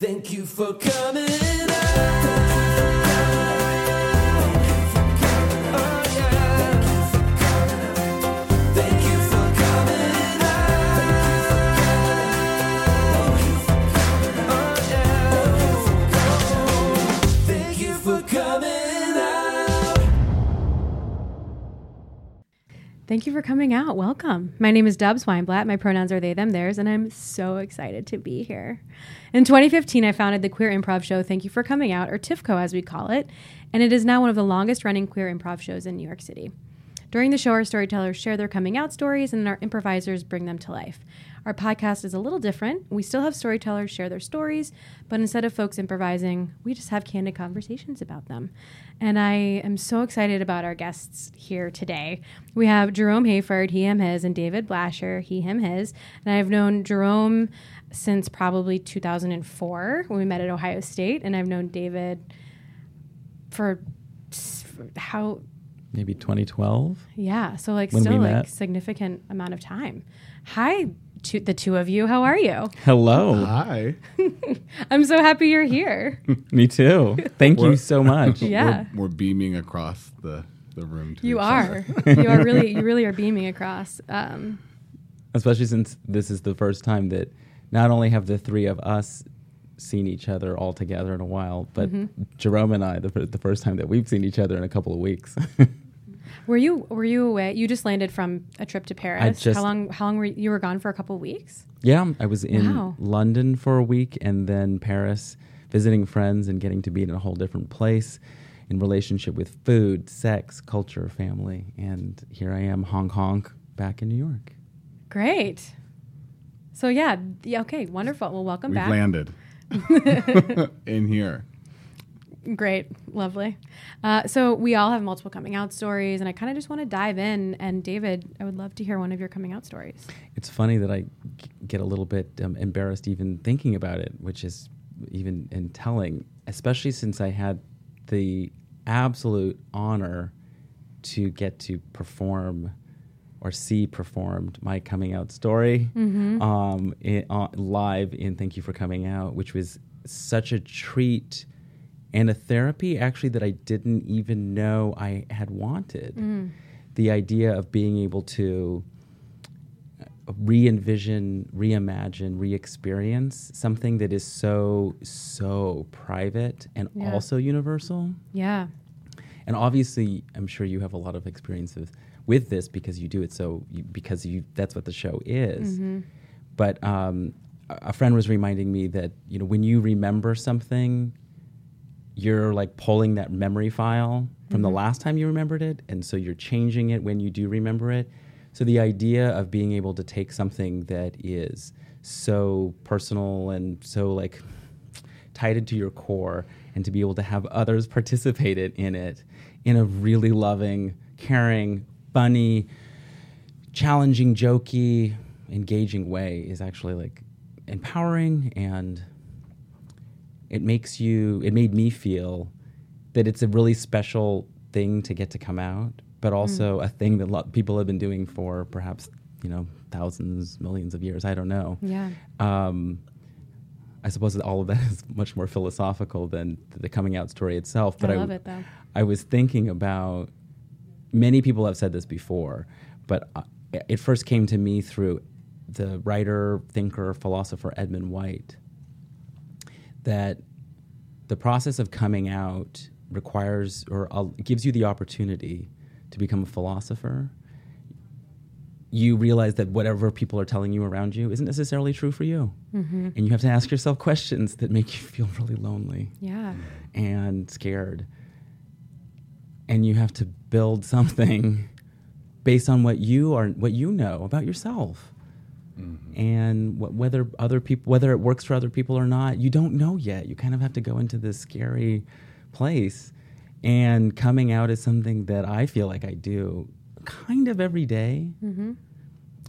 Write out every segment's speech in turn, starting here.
Thank you for coming Thank you for coming out. Welcome. My name is Dubs Weinblatt. My pronouns are they, them, theirs, and I'm so excited to be here. In 2015, I founded the Queer Improv Show Thank You for Coming Out, or TIFCO as we call it, and it is now one of the longest running queer improv shows in New York City. During the show, our storytellers share their coming out stories and our improvisers bring them to life. Our podcast is a little different. We still have storytellers share their stories, but instead of folks improvising, we just have candid conversations about them. And I am so excited about our guests here today. We have Jerome Hayford, he, him, his, and David Blasher, he, him, his. And I've known Jerome since probably 2004 when we met at Ohio State, and I've known David for for how maybe 2012. yeah, so like When still like met. significant amount of time. Hi, to the two of you. How are you? Hello. Hi. I'm so happy you're here. Me too. Thank you We're- so much. Yeah. We're, we're beaming across the, the room. To You are. you are really you really are beaming across. Um, Especially since this is the first time that not only have the three of us seen each other all together in a while, but Mm-hmm. Jerome and I, the, the first time that we've seen each other in a couple of weeks. Were you were you away? You just landed from a trip to Paris. just- how long how long were you, you were gone for a couple of weeks? yeah, I was in Wow. London for a week and then Paris visiting friends and getting to be in a whole different place in relationship with food, sex, culture, family. And here I am, Hong Kong, back in New York. Great. So yeah, yeah okay, wonderful. Well, welcome We've back. landed in here. Great, lovely. Uh, so we all have multiple coming out stories, and I kind of just want to dive in. And David, I would love to hear one of your coming out stories. It's funny that I g- get a little bit um, embarrassed even thinking about it, which is even in telling, especially since I had the absolute honor to get to perform or see performed my coming out story um, i- uh, live in Thank You for Coming Out, which was such a treat and a therapy actually that I didn't even know I had wanted. Mm. The idea of being able to uh, re envision, reimagine, re experience something that is so, so private and Yeah. also universal. Yeah. And obviously, I'm sure you have a lot of experiences with this because you do it so, you, because you, that's what the show is. Mm-hmm. But um, a friend was reminding me that, you know, when you remember something, you're like pulling that memory file from the mm-hmm. last time you remembered it. And so you're changing it when you do remember it. So the idea of being able to take something that is so personal and so like tied into your core and to be able to have others participate in it in a really loving, caring, funny, challenging, jokey, engaging way is actually like empowering and it makes you it made me feel that it's a really special thing to get to come out but also a thing that lot people have been doing for perhaps you know thousands millions of years i don't know Yeah. um, I suppose that all of that is much more philosophical than the coming out story itself. But I I, love it, though. I was thinking about many people have said this before, but uh, it first came to me through the writer, thinker, philosopher Edmund White. That the process of coming out requires or uh, gives you the opportunity to become a philosopher you realize that whatever people are telling you around you isn't necessarily true for you. And you have to ask yourself questions that make you feel really lonely Yeah. and scared. And you have to build something based on what you are what you know about yourself. And wh- whether other people whether it works for other people or not, you don't know yet. You kind of have to go into this scary place. And coming out is something that I feel like I do kind of every day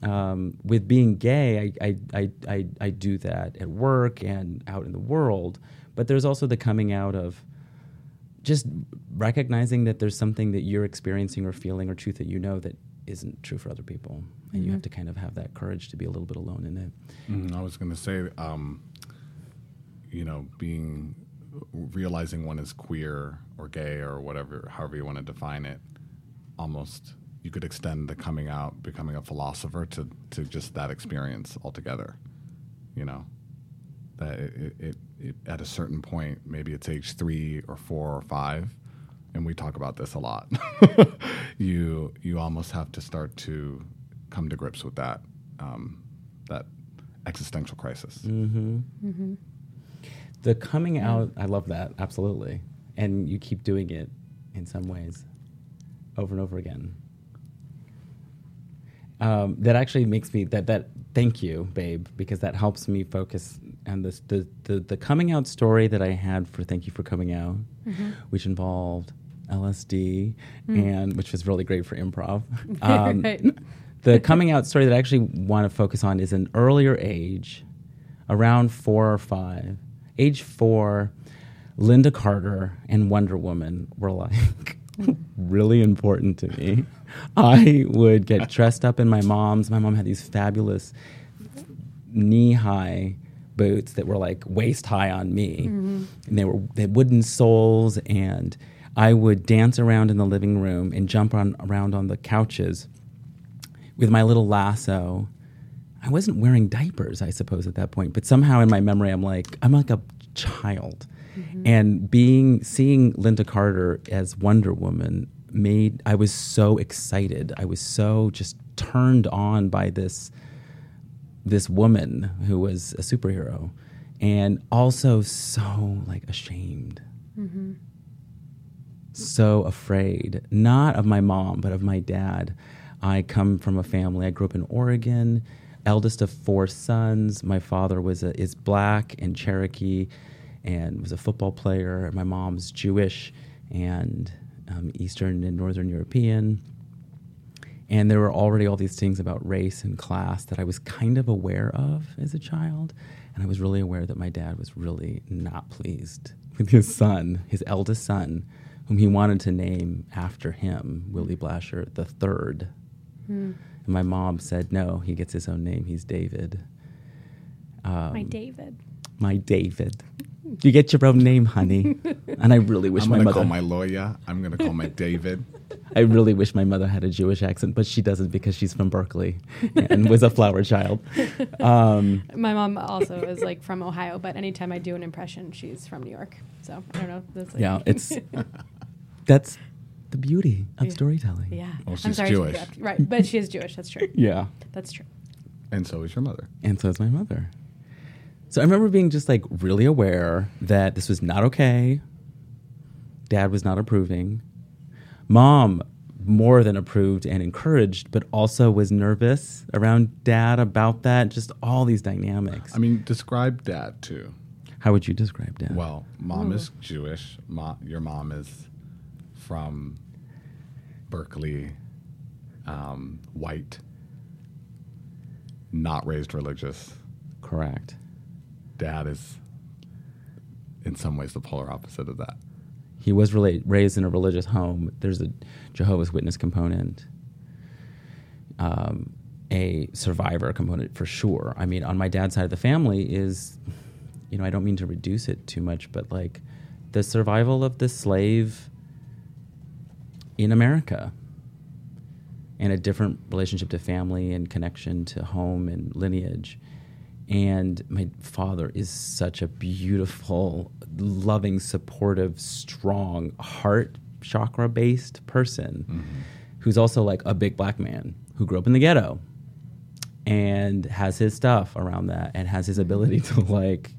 um, with being gay, I, I, I, I, I do that at work and out in the world. But there's also the coming out of just recognizing that there's something that you're experiencing or feeling or truth that you know that isn't true for other people. And you have to kind of have that courage to be a little bit alone in it. Mm, I was going to say, um, you know, being realizing one is queer or gay or whatever, however you want to define it, almost you could extend the coming out, becoming a philosopher to, to just that experience altogether. You know, that it, it, it, it at a certain point, maybe it's age three or four or five, and we talk about this a lot. you you almost have to start to come to grips with that um, that existential crisis. The coming out, I love that absolutely, and you keep doing it in some ways, over and over again. Um, that actually makes me that that thank you, babe, because that helps me focus on this the the, the coming out story that I had for thank you for coming out, which involved LSD and which was really great for improv. Um, Right. The coming out story that I actually want to focus on is an earlier age, around four or five. Age four, Lynda Carter and Wonder Woman were like really important to me. I would get dressed up in my mom's. My mom had these fabulous knee high boots that were like waist high on me. Mm-hmm. And they were they had wooden soles and I would dance around in the living room and jump on around on the couches with my little lasso. I wasn't wearing diapers, I suppose, at that point, but somehow in my memory, I'm like, I'm like a child. Mm-hmm. And being, seeing Lynda Carter as Wonder Woman made, I was so excited. I was so just turned on by this, this woman who was a superhero and also so like ashamed mm-hmm. so afraid, not of my mom, but of my dad. I come from a family, I grew up in Oregon, eldest of four sons. My father was a, is black and Cherokee and was a football player. My mom's Jewish and um, Eastern and Northern European. And there were already all these things about race and class that I was kind of aware of as a child. And I was really aware that my dad was really not pleased with his son, his eldest son, whom he wanted to name after him, Willie Blasher the third. And my mom said, no, he gets his own name. He's David. Um, My David. my David. You get your own name, honey. and I really wish I'm my going to mother. call my lawyer. I'm going to call my David. I really wish my mother had a Jewish accent, but she doesn't because she's from Berkeley and was a flower child. Um, My mom also is like from Ohio, but anytime I do an impression, she's from New York. So I don't know. That's like, yeah, it's that's the beauty of Yeah. storytelling. yeah. Well, I'm sorry to Jewish. interrupt. right? But she is Jewish. That's true. Yeah. That's true. And so is your mother. And so is my mother. So I remember being just like really aware that this was not okay. Dad was not approving. Mom more than approved and encouraged, but also was nervous around dad about that. Just all these dynamics. I mean, describe dad too. How would you describe dad? Well, mom Ooh. is Jewish. Mo- your mom is from Berkeley, um, white, not raised religious. correct. Dad is, in some ways, the polar opposite of that. He was rela- raised in a religious home. There's a Jehovah's Witness component, um, a survivor component for sure. I mean, on my dad's side of the family is, you know, I don't mean to reduce it too much, but like the survival of the slave in America and a different relationship to family and connection to home and lineage. And my father is such a beautiful, loving, supportive, strong, heart chakra based person mm-hmm. who's also like a big black man who grew up in the ghetto and has his stuff around that and has his ability to like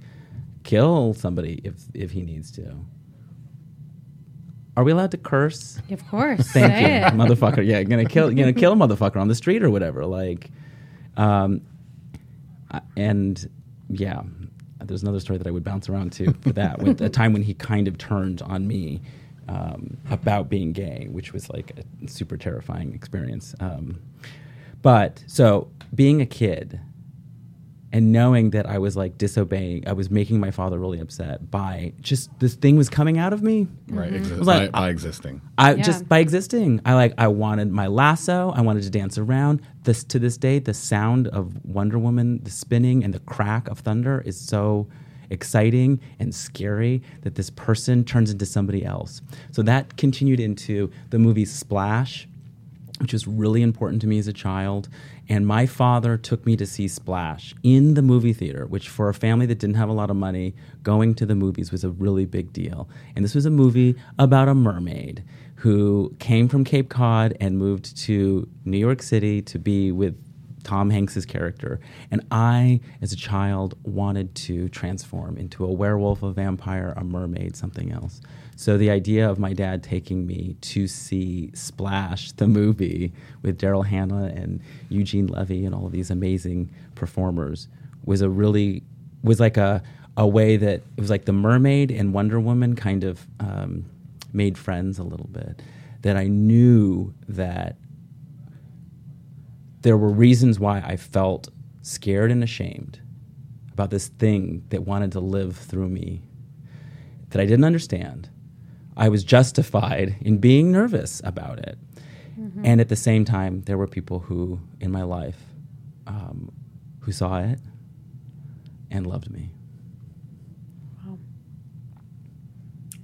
kill somebody if if he needs to. Are we allowed to curse? Of course. Thank Say you, it. motherfucker. Yeah, gonna kill, gonna kill a motherfucker on the street or whatever. Like, um, and yeah, there's another story that I would bounce around to for that. with a time when he kind of turned on me um, about being gay, which was like a super terrifying experience. Um, but so being a kid and knowing that I was like disobeying, I was making my father really upset by just this thing was coming out of me. Right. Mm-hmm. Exi- like, by, by existing. I Yeah. just by existing, I like I wanted my lasso. I wanted to dance around. This to this day, the sound of Wonder Woman, the spinning and the crack of thunder is so. exciting and scary that this person turns into somebody else. So that continued into the movie Splash, which was really important to me as a child. And my father took me to see Splash in the movie theater, which for a family that didn't have a lot of money, going to the movies was a really big deal. And this was a movie about a mermaid who came from Cape Cod and moved to New York City to be with Tom Hanks's character. And I, as a child, wanted to transform into a werewolf, a vampire, a mermaid, something else. So the idea of my dad taking me to see Splash, the movie, with Daryl Hannah and Eugene Levy and all of these amazing performers, was a really was like a a way that it was like the mermaid and Wonder Woman kind of um, made friends a little bit. That I knew that there were reasons why I felt scared and ashamed about this thing that wanted to live through me that I didn't understand. I was justified in being nervous about it. And at the same time, there were people who in my life um, who saw it and loved me. Wow.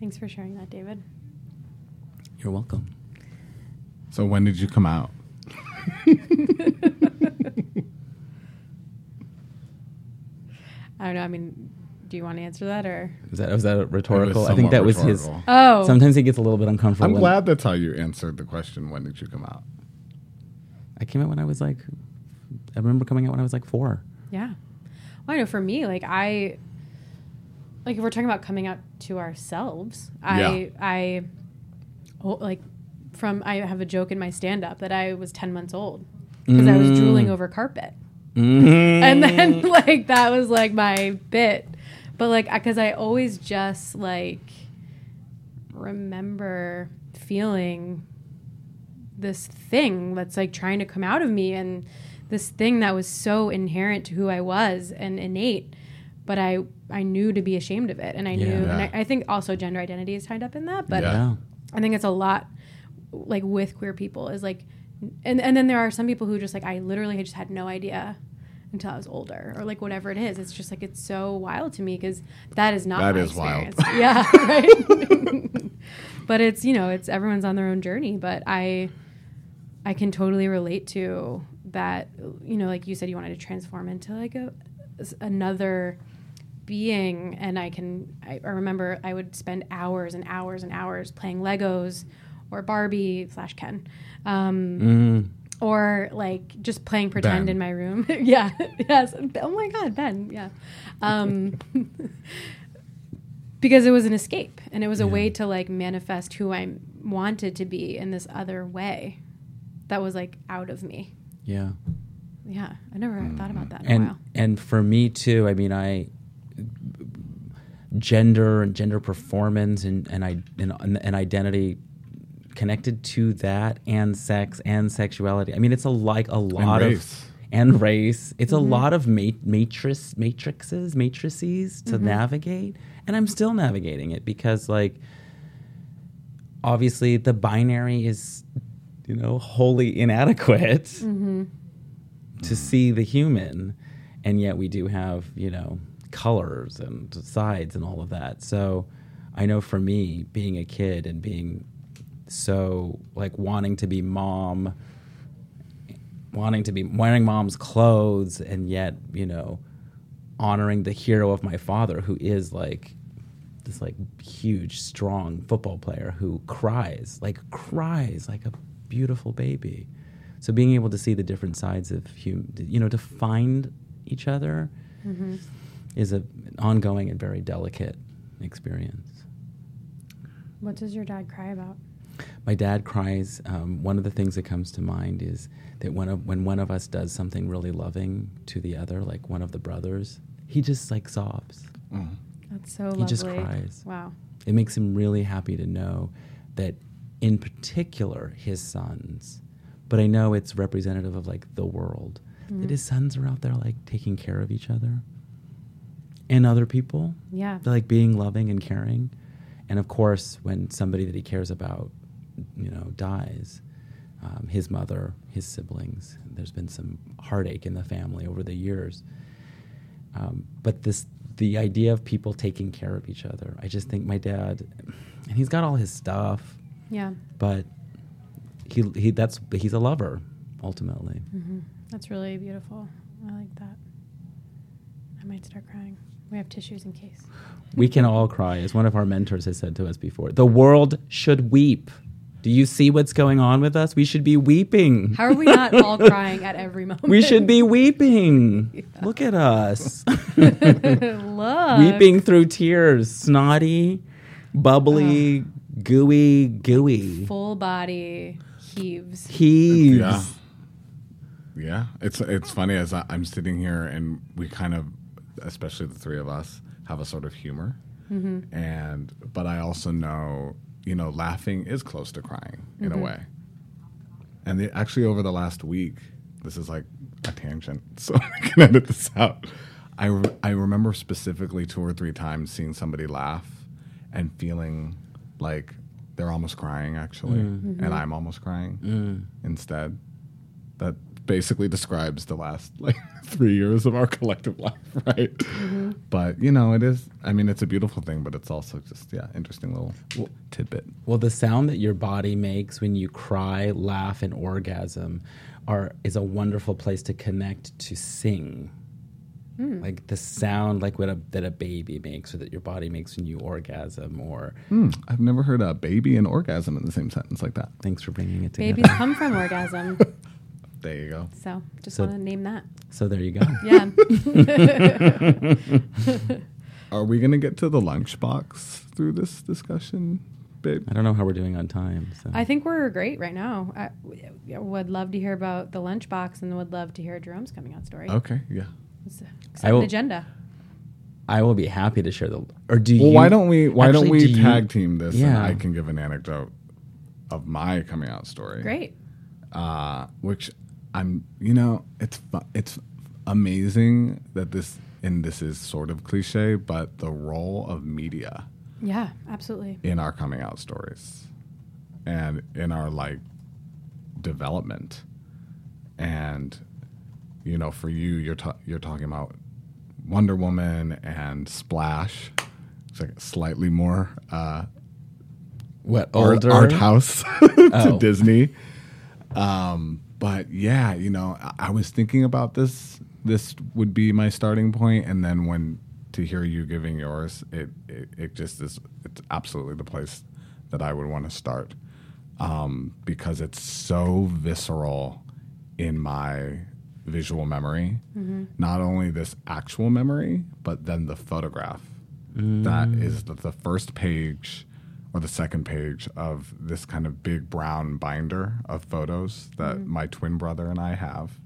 Thanks for sharing that, David. You're welcome. So when did you come out? I don't know. I mean, do you want to answer that or? Was that was that rhetorical? I think that was his. Oh, Sometimes he gets a little bit uncomfortable. I'm glad that's how you answered the question. When did you come out? I came out when I was like, I remember coming out when I was like four. Yeah. Well, I know for me, like I, like if we're talking about coming out to ourselves, I, Yeah. I, oh, like from I have a joke in my stand up that I was ten months old because I was Mm. drooling over carpet, Mm-hmm. and then like that was like my bit, but like because I always just like remember feeling this thing that's like trying to come out of me and this thing that was so inherent to who I was and innate, but I I knew to be ashamed of it, and I Yeah. knew, and I, I think also gender identity is tied up in that, but Yeah. yeah. I think it's a lot like with queer people is like, and and then there are some people who just like I literally just had no idea until I was older or like whatever it is. It's just like it's so wild to me because that is not That my is wild. experience. Yeah, right. but it's you know it's everyone's on their own journey. But I I can totally relate to that. You know, like you said, you wanted to transform into like a another being, and I can. I, I remember I would spend hours and hours and hours playing Legos or Barbie slash Ken. Um, Mm. Or like just playing pretend Ben. in my room. yeah. yes. Oh my God, Ben. Yeah. Um, because it was an escape and it was a Yeah. way to like manifest who I wanted to be in this other way that was like out of me. Yeah. Yeah. I never thought about that in a and while. and for me too i mean i gender and gender performance and and i and, and identity connected to that and sex and sexuality i mean it's a like a lot of race. and race it's Mm-hmm. a lot of ma- matrix matrices matrices to Mm-hmm. navigate and i'm still navigating it because like obviously the binary is you know wholly inadequate Mm-hmm. to see the human and yet we do have you know colors and sides and all of that so i know for me being a kid and being so like wanting to be mom wanting to be wearing mom's clothes and yet you know honoring the hero of my father who is like this like huge strong football player who cries like cries like a beautiful baby. So being able to see the different sides of hum you know to find each other mm-hmm. is a, an ongoing and very delicate experience. What does your dad cry about? My dad cries. Um, one of the things that comes to mind is that when, a, when one of us does something really loving to the other, like one of the brothers, he just like sobs. Mm. That's so lovely. He just cries. Wow. It makes him really happy to know that, in particular, his sons, but I know it's representative of like the world, that his sons are out there like taking care of each other and other people. Yeah. They're like being loving and caring. And of course, when somebody that he cares about, you know, dies, um, his mother, his siblings, there's been some heartache in the family over the years. Um, but this, the idea of people taking care of each other. I just think my dad, and he's got all his stuff, Yeah. but he he that's he's a lover ultimately. hmm That's really beautiful. I like that. I might start crying. We have tissues in case. We can all cry, as one of our mentors has said to us before. The world should weep. Do you see what's going on with us? We should be weeping. How are we not all crying at every moment? We should be weeping. Look at us. Look. weeping through tears. Snotty, bubbly, gooey, gooey. Full body heaves. Heaves. Yeah. Yeah, it's it's funny as I, I'm sitting here and we kind of, especially the three of us, have a sort of humor, mm-hmm. and but I also know you know laughing is close to crying in a mm-hmm. way, and the, actually over the last week, this is like a tangent, so I can edit this out. I re- I remember specifically two or three times seeing somebody laugh and feeling like they're almost crying actually, mm. and mm-hmm. I'm almost crying mm. instead. That basically describes the last like three years of our collective life, right? But you know, it is. I mean, it's a beautiful thing, but it's also just yeah, interesting little tidbit. Well, the sound that your body makes when you cry, laugh, and orgasm are is a wonderful place to connect to sing. Like the sound, like what a, that a baby makes, or that your body makes when you orgasm. Or Hmm, I've never heard a baby and orgasm in the same sentence like that. thanks for bringing it together. Babies come from orgasm. There you go. So just So- want to name that. So there you go. Yeah. Are we gonna get to the lunchbox through this discussion, babe? I don't know how we're doing on time. So. I think we're great right now. I would love to hear about the lunchbox and would love to hear Jerome's coming out story. Okay, yeah. It's a I exciting agenda. I will be happy to share the. Or do Well, you? why don't we? Why don't we do you- tag team this? And I can give an anecdote of my coming out story. Great. uh, which I'm, you know, it's it's amazing that this and this is sort of cliche, but the role of media Yeah, absolutely. in our coming out stories and in our like development, and you know, for you, you're ta- you're talking about Wonder Woman and Splash. It's like slightly more uh, What art, older art house to Oh. Disney. Um, but yeah, you know, I, I was thinking about this. This would be my starting point, and then when to hear you giving yours, it it, it just is. It's absolutely the place that I would want to start um, because it's so visceral in my visual memory. Not only this actual memory, but then the photograph. That is the, the first page or the second page of this kind of big brown binder of photos that mm-hmm. my twin brother and I have.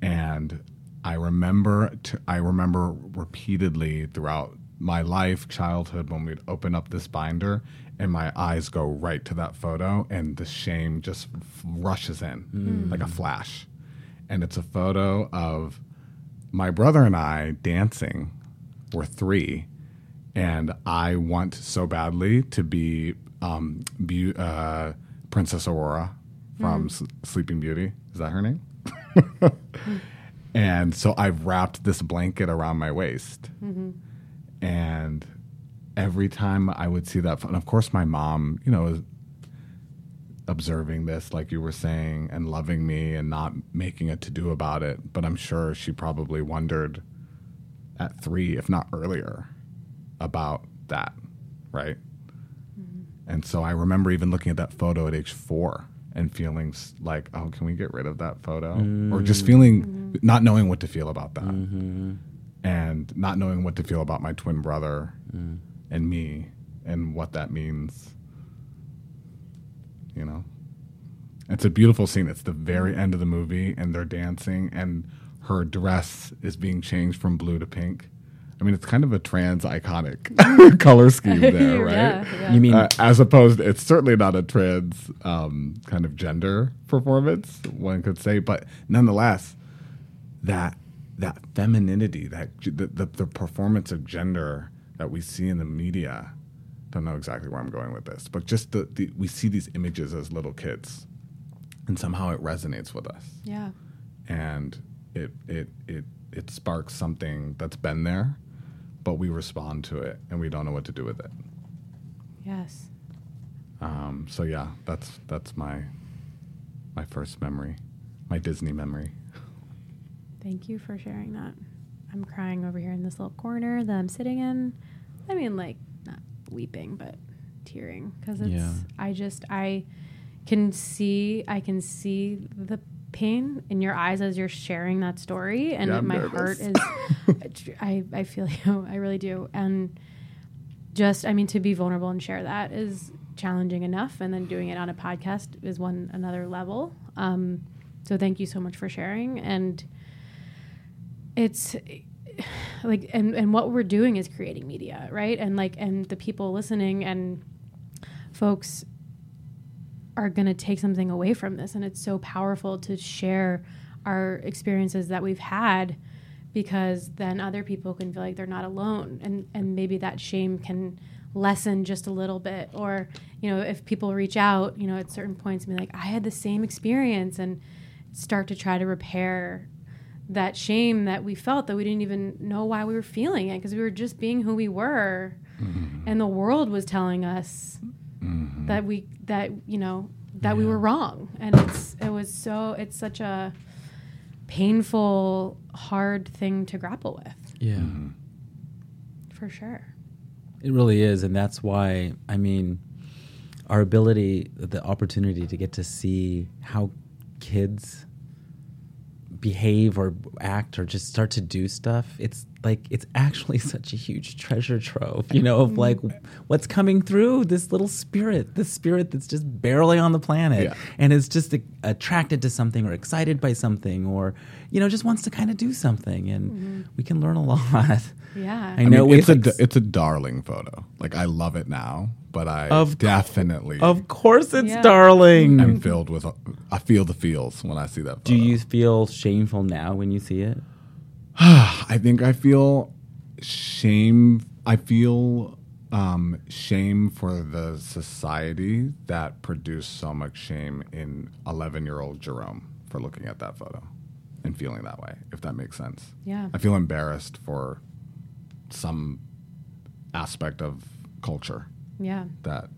And I remember t- I remember repeatedly throughout my life, childhood, when we'd open up this binder and my eyes go right to that photo and the shame just f- rushes in mm. like a flash. And it's a photo of my brother and I dancing. We're three, and I want so badly to be um, Beau- uh, Princess Aurora from S- Sleeping Beauty. Is that her name? and so I've wrapped this blanket around my waist, and every time I would see that, and of course my mom, you know, is observing this, like you were saying, and loving me and not making a to do about it. But I'm sure she probably wondered at three, if not earlier, about that, right? And so I remember even looking at that photo at age four and feeling like, oh, can we get rid of that photo? Or just mm-hmm. feeling, mm-hmm. not knowing what to feel about that. Mm-hmm. And not knowing what to feel about my twin brother mm. and me and what that means. You know? It's a beautiful scene. It's the very end of the movie, and they're dancing, and her dress is being changed from blue to pink. I mean, it's kind of a trans iconic color scheme there, right? Yeah, yeah. You mean Uh, as opposed, it's certainly not a trans um, kind of gender performance, one could say, but nonetheless, that that femininity, that the, the, the performance of gender that we see in the media. Don't know exactly where I'm going with this, but just the, the we see these images as little kids, and somehow it resonates with us Yeah. and it it it it sparks something that's been there, but we respond to it and we don't know what to do with it. Yes. Um, so yeah, that's that's my my first memory, my Disney memory. Thank you for sharing that. I'm crying over here in this little corner that I'm sitting in. I mean, like, not weeping, but tearing because it's. Yeah. I just I can see I can see the pain in your eyes as you're sharing that story, and Yeah, my nervous. heart is. I I feel you. I really do, and just I mean to be vulnerable and share that is challenging enough, and then doing it on a podcast is one another level. Um, so thank you so much for sharing and it's like and and what we're doing is creating media right and like and the people listening and folks are going to take something away from this and it's so powerful to share our experiences that we've had because then other people can feel like they're not alone and and maybe that shame can lessen just a little bit. Or you know if people reach out you know at certain points and be like i had the same experience and start to try to repair that shame that we felt that we didn't even know why we were feeling it because we were just being who we were. Mm-hmm. And the world was telling us that we that you know that we were wrong and it's it was so it's such a painful hard thing to grapple with Yeah. Mm-hmm. for sure It really is, and that's why I mean, our ability, the opportunity to get to see how kids behave or act or just start to do stuff. It's like it's actually such a huge treasure trove, you know, of like mm. what's coming through this little spirit, this spirit that's just barely on the planet Yeah. and is just a- attracted to something or excited by something or you know just wants to kind of do something, and mm-hmm. we can learn a lot. yeah I I know mean, it's we a like it's a darling photo. Like I love it now, but I Of co- definitely Of course, it's Yeah. darling. am filled with. I feel the feels when I see that. Do you feel shameful now when you see it? I think I feel shame. I feel um, shame for the society that produced so much shame in 11 year old Jerome for looking at that photo and feeling that way, if that makes sense. yeah I feel embarrassed for some aspect of culture yeah that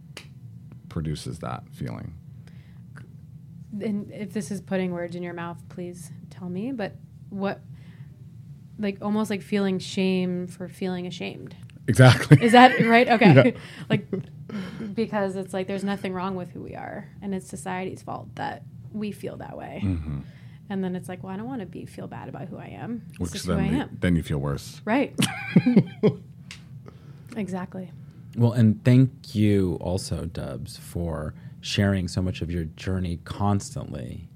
produces that feeling. and if this is putting words in your mouth, please tell me. But what, like, almost like feeling shame for feeling ashamed. Exactly. Is that right? Okay. Yeah. like, because it's like there's nothing wrong with who we are, and it's society's fault that we feel that way. hmm And then it's like, well, I don't want to be feel bad about who I am. It's Which just who I then, am. then you feel worse. Right. exactly. Well, and thank you also, Dubs, for sharing so much of your journey constantly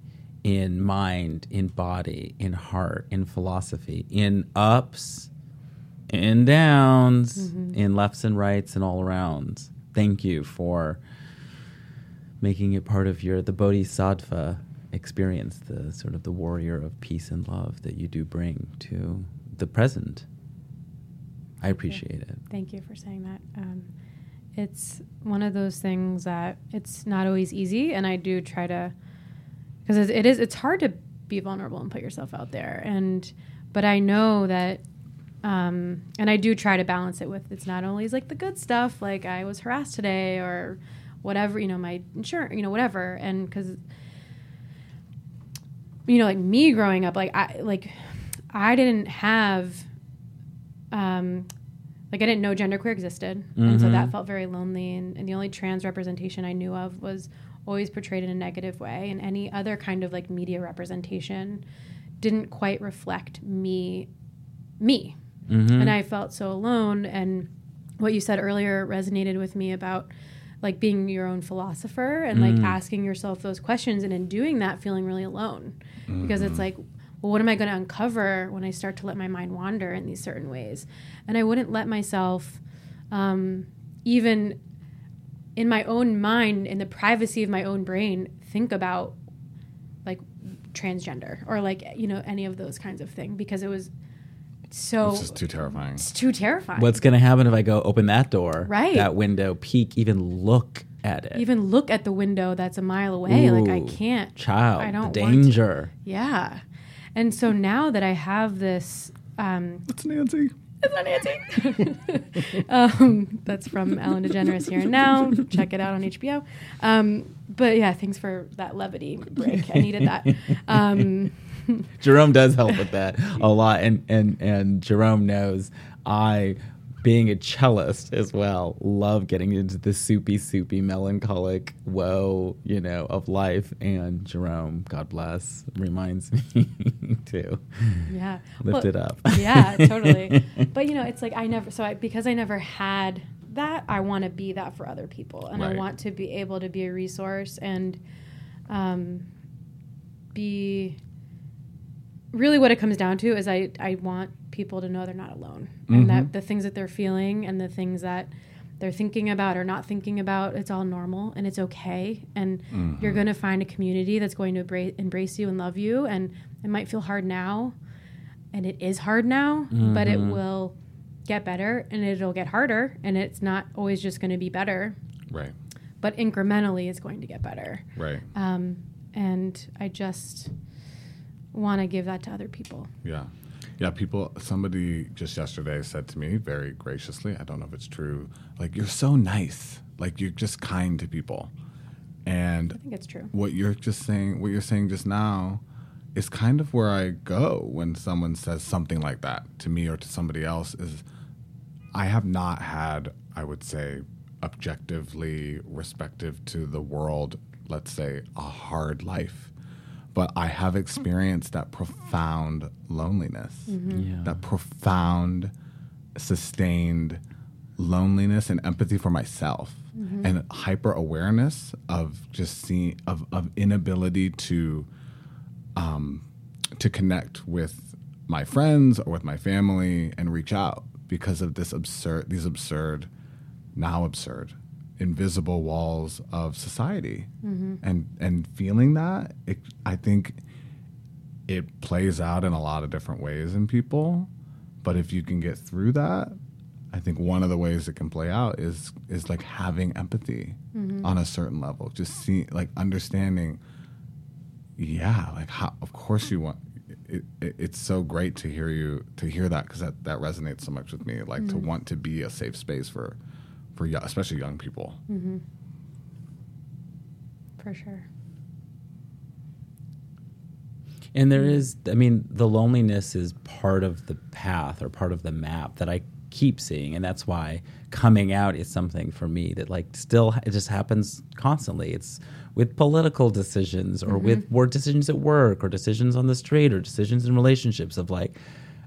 in mind, in body, in heart, in philosophy, in ups, in downs, mm-hmm. in lefts and rights, and all arounds. Thank you for making it part of your the Bodhisattva experience, the sort of the warrior of peace and love that you do bring to the present. I appreciate it. Thank you for saying that. Um, it's one of those things that it's not always easy, and I do try to because it is. It's hard to be vulnerable and put yourself out there, and but I know that, um, and I do try to balance it with it's not always like the good stuff, like I was harassed today or whatever, you know, my insurance, you know, whatever, and because you know, like me growing up, like I like I didn't have um like I didn't know genderqueer existed, and so that felt very lonely. And, and the only trans representation I knew of was always portrayed in a negative way, and any other kind of like media representation didn't quite reflect me, me. Mhm. And I felt so alone. And what you said earlier resonated with me about like being your own philosopher and like Mm. asking yourself those questions, and in doing that, feeling really alone because it's like well what am i going to uncover when i start to let my mind wander in these certain ways and i wouldn't let myself um, even in my own mind in the privacy of my own brain think about like transgender or like you know any of those kinds of things because it was so It's just too terrifying. it's too terrifying What's going to happen if I go open that door, Right. that window, peek, even look at it? even look at the window that's a mile away like i can't child, I don't the want to. danger. yeah and so now that i have this um, It's Nancy. It's not Nancy. um, that's from Ellen DeGeneres Here and Now. Check it out on HBO. Um, but yeah, thanks for that levity break. I needed that. Um, Jerome does help with that a lot, and and and Jerome knows I, being a cellist as well, love getting into the soupy, soupy, melancholic woe, you know, of life. And Jerome, God bless, reminds me to yeah. lift Well, it up. yeah, totally. But you know, it's like I never so I because I never had that, I want to be that for other people, and I want to be able to be a resource and um, be really what it comes down to is I I want people to know they're not alone, and that mm-hmm. the things that they're feeling and the things that they're thinking about or not thinking about, it's all normal and it's okay. And you're mm-hmm. going to find a community that's going to embrace, embrace you and love you. And it might feel hard now, and it is hard now, but it mm-hmm. will get better and it'll get harder. And it's not always just going to be better, Right. but incrementally it's going to get better. Right. Um, and I just want to give that to other people. Yeah. Yeah, people, somebody just yesterday said to me very graciously, I don't know if it's true, like, you're so nice. Like, you're just kind to people. And I think it's true. what you're just saying, what you're saying just now, is kind of where I go when someone says something like that to me or to somebody else. Is I have not had, I would say, objectively respective to the world, let's say, a hard life. But I have experienced that profound loneliness, Yeah. that profound, sustained loneliness and empathy for myself, and hyper awareness of just seeing of, of inability to um, to connect with my friends or with my family and reach out because of this absurd these absurd now absurd invisible walls of society. Mm-hmm. And and feeling that it, i think it plays out in a lot of different ways in people. But if you can get through that i think one of the ways it can play out is is like having empathy mm-hmm. on a certain level. Just see like understanding yeah like how of course you want it, it, it's so great to hear you to hear that because that, that resonates so much with me like to mm-hmm. want to be a safe space for for yo- especially young people mm-hmm. For sure. And there is, I mean, the loneliness is part of the path or part of the map that I keep seeing. And that's why coming out is something for me that, like, still, it just happens constantly. It's with political decisions or mm-hmm. with or decisions at work or decisions on the street or decisions in relationships of like,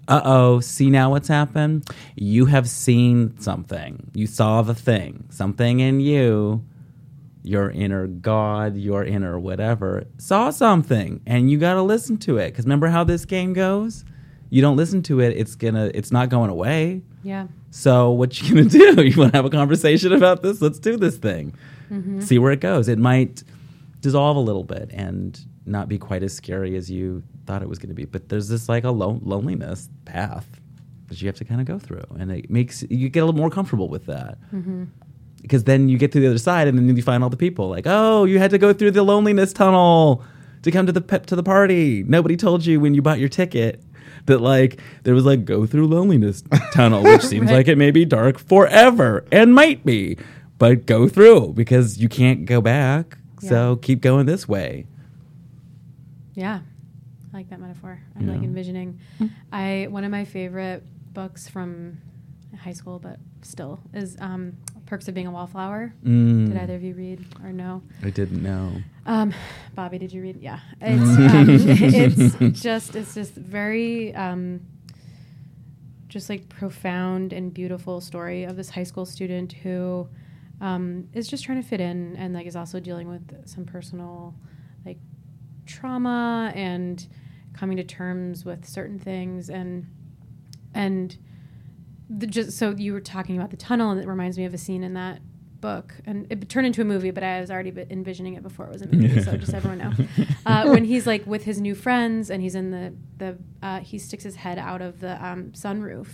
uh oh, see now what's happened? You have seen something. You saw the thing. Something in you your inner God, your inner whatever, saw something and you got to listen to it. Because remember how this game goes? You don't listen to it, it's gonna, it's not going away. Yeah. So what you gonna do? You want to have a conversation about this? Let's do this thing. See where it goes. It might dissolve a little bit and not be quite as scary as you thought it was going to be. But there's this like a lo- loneliness path that you have to kind of go through, and it makes you get a little more comfortable with that. Mm-hmm. Because then you get to the other side, and then you find all the people like, oh, you had to go through the loneliness tunnel to come to the pep to the party. Nobody told you when you bought your ticket that like there was like go through loneliness tunnel, which seems Right. like it may be dark forever and might be, but go through because you can't go back. So keep going this way. Yeah, I like that metaphor. I'm like Yeah. envisioning. I one of my favorite books from high school, but still is um, "Perks of Being a Wallflower." Mm, Did either of you read or no? I didn't know. Um, Bobby, did you read? Yeah, it's um, it's just it's just very um, just like profound and beautiful story of this high school student who um, is just trying to fit in and like is also dealing with some personal like trauma and coming to terms with certain things and and the, just so you were talking about the tunnel and it reminds me of a scene in that book. And it turned into a movie but i was already envisioning it before it was a movie so just everyone know. Uh, when he's like with his new friends and he's in the the uh, he sticks his head out of the um, sunroof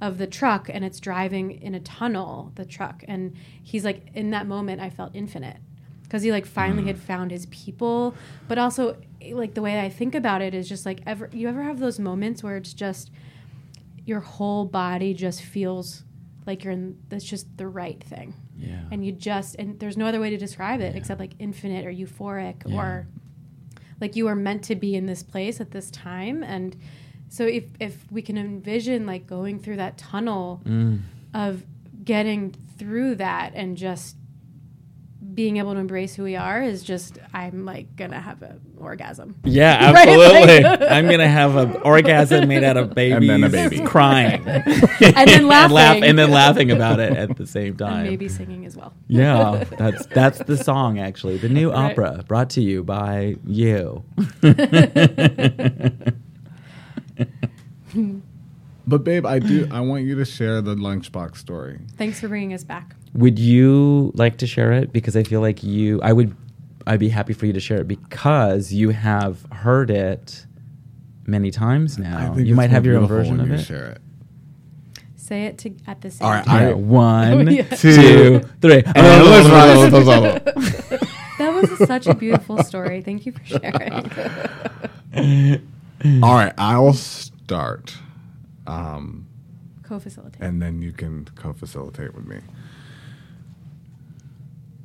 of the truck and it's driving in a tunnel the truck. And he's like in that moment i felt infinite because he like finally had found his people but also like the way i think about it is just like ever you ever have those moments where it's just your whole body just feels like you're in that's just the right thing Yeah. and you just and there's no other way to describe it except like infinite or euphoric Yeah. or like you are meant to be in this place at this time and so if if we can envision like going through that tunnel Mm. of getting through that and just being able to embrace who we are is just I'm like gonna have an orgasm. Yeah, Right, absolutely. like- I'm gonna have an orgasm made out of babies then a baby. crying, and then laughing. and then laughing about it at the same And time. maybe singing as well. Yeah, that's that's the song actually. The new Right. opera brought to you by you. But babe, I do. I want you to share the lunchbox story. Thanks for bringing us back. Would you like to share it? Because I feel like you, I would, I'd be happy for you to share it because you have heard it many times now. You might have your own beautiful version when of you it. Share it. Say it to, at the same All right, time. Yeah, one, Oh, yeah. two, three. Oh. That was such a beautiful story. Thank you for sharing. All right, I'll start, um, Co-facilitate. and then you can co-facilitate with me.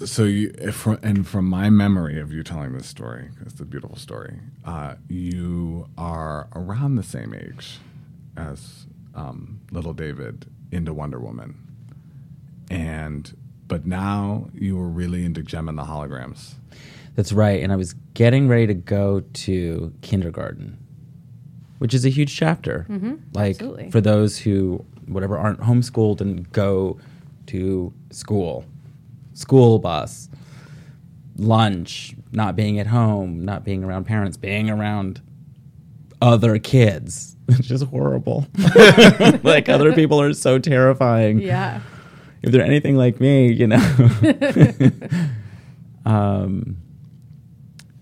So you, if from, and from my memory of you telling this story, it's a beautiful story. Uh, you are around the same age as um, little David into Wonder Woman, and but now you were really into Jem and the Holograms. That's right. And I was getting ready to go to kindergarten, which is a huge chapter. Like absolutely. for those who, whatever, aren't homeschooled and go to school, school bus, lunch, not being at home, not being around parents, being around other kids. It's just horrible. like other people are so terrifying yeah. if they're anything like me, you know. um,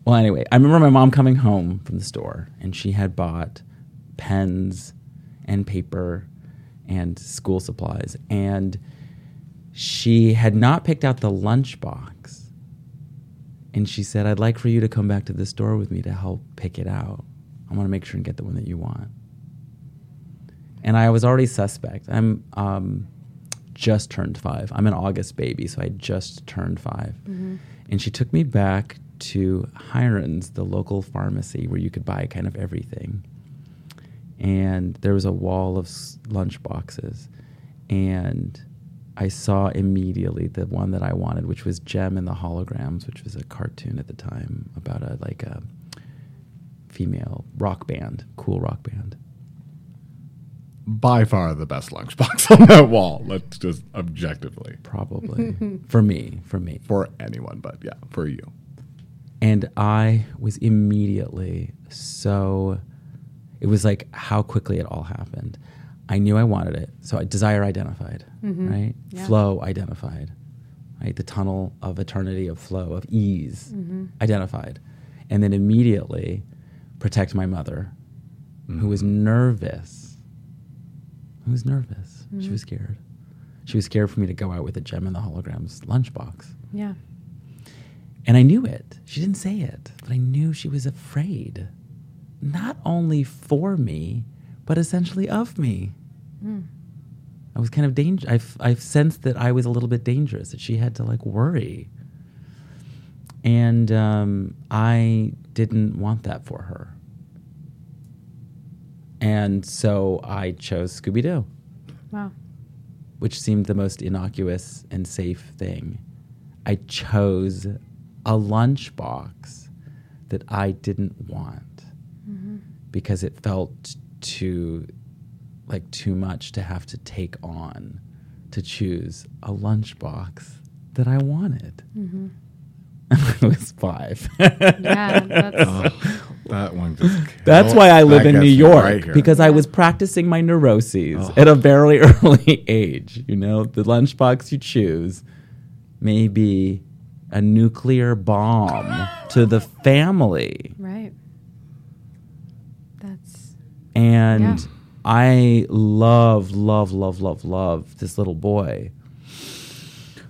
well, anyway, I remember my mom coming home from the store and she had bought pens and paper and school supplies. And she had not picked out the lunchbox. And she said, I'd like for you to come back to the store with me to help pick it out. I want to make sure and get the one that you want. And I was already suspect. I'm um, just turned five. I'm an August baby, so I just turned 5 And she took me back to Hiron's, the local pharmacy where you could buy kind of everything. And there was a wall of lunch boxes. And I saw immediately the one that I wanted, which was Jem and the Holograms, which was a cartoon at the time about a like a female rock band, cool rock band. By far the best lunchbox on that wall. Let's just objectively Probably for me, for me. for anyone, but yeah, for you. And I was immediately so, it was like how quickly it all happened. I knew I wanted it. So I desire identified, mm-hmm. right? Yeah. Flow identified, right? The tunnel of eternity of flow, of ease mm-hmm. identified. And then immediately protect my mother, who was mm-hmm. nervous. Who was nervous. She was scared. She was scared for me to go out with a Jem in the holograms lunchbox. Yeah. And I knew it. She didn't say it, but I knew she was afraid. Not only for me, but essentially of me. I was kind of danger. I've, I've sensed that I was a little bit dangerous, that she had to like worry. And um, I didn't want that for her. And so I chose Scooby Doo Wow. which seemed the most innocuous and safe thing. I chose a lunchbox that I didn't want mm-hmm. because it felt too like too much to have to take on to choose a lunchbox that I wanted. Mm-hmm. I was five. Yeah. That's, Oh, that one just That's why I live that in New York right here. because I was practicing my neuroses Oh. at a very early age. You know, the lunchbox you choose may be a nuclear bomb to the family. right. That's And Yeah. I love, love, love, love, love this little boy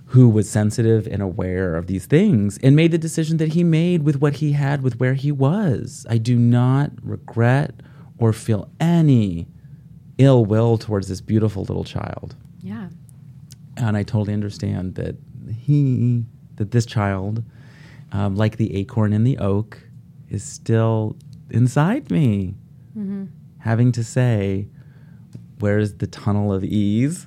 who was sensitive and aware of these things and made the decision that he made with what he had, with where he was. I do not regret or feel any ill will towards this beautiful little child. Yeah. And I totally understand that he, that this child, um, like the acorn in the oak, is still inside me, Mm-hmm. having to say, where's the tunnel of ease?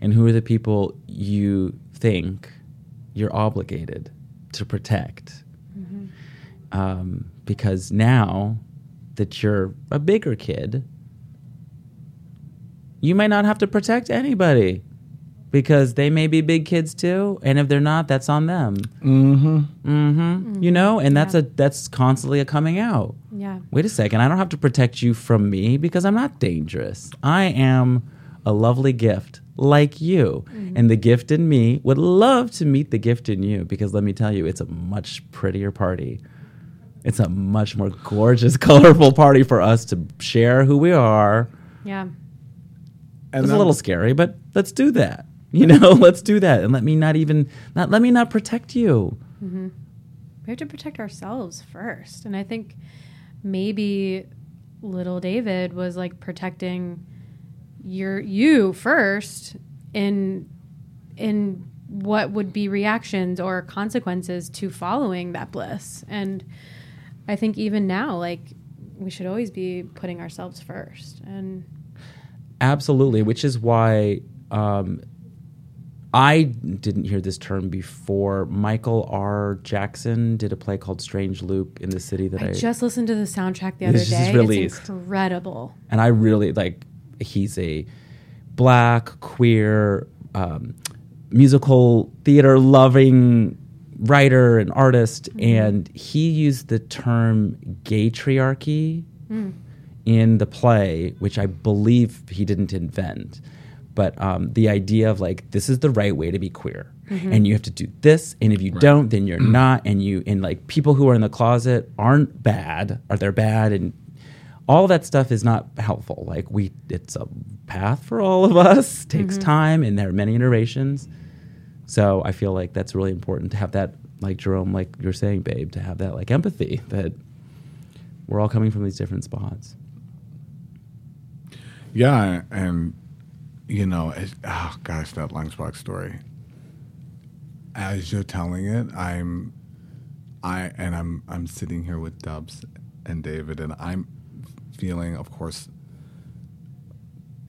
And who are the people you think you're obligated to protect? Mm-hmm. Um, because now that you're a bigger kid, you might not have to protect anybody because they may be big kids too and if they're not that's on them Mm-hmm. hmm you know and that's Yeah. a that's constantly a coming out Yeah. wait a second i don't have to protect you from me because i'm not dangerous i am a lovely gift like you and the gift in me would love to meet the gift in you because let me tell you it's a much prettier party it's a much more gorgeous colorful party for us to share who we are Yeah. And it's a little scary, but let's do that. You know, let's do that, and let me not even not let me not protect you. we have to protect ourselves first. And I think maybe little David was like protecting your you first in in what would be reactions or consequences to following that bliss. And I think even now, like we should always be putting ourselves first. And Absolutely, which is why um, I didn't hear this term before. Michael R. Jackson did a play called Strange Loop in the city that I, I just listened to the soundtrack the other day. released. It's incredible. and I really like. He's a black queer um, musical theater loving writer and artist, and he used the term gay triarchy in the play, which I believe he didn't invent. But um, the idea of like this is the right way to be queer, mm-hmm. and you have to do this, and if you don't, then you're mm-hmm. not. And you and like people who are in the closet aren't bad, or they're bad, and all that stuff is not helpful. Like we, it's a path for all of us. Takes mm-hmm. time, and there are many iterations. So I feel like that's really important to have that, like Jerome, like you're saying, babe, to have that like empathy that we're all coming from these different spots. Yeah, and you know, it, oh gosh, that lunchbox story. As you're telling it, I'm, I and I'm I'm sitting here with Dubs and David, and I'm feeling, of course,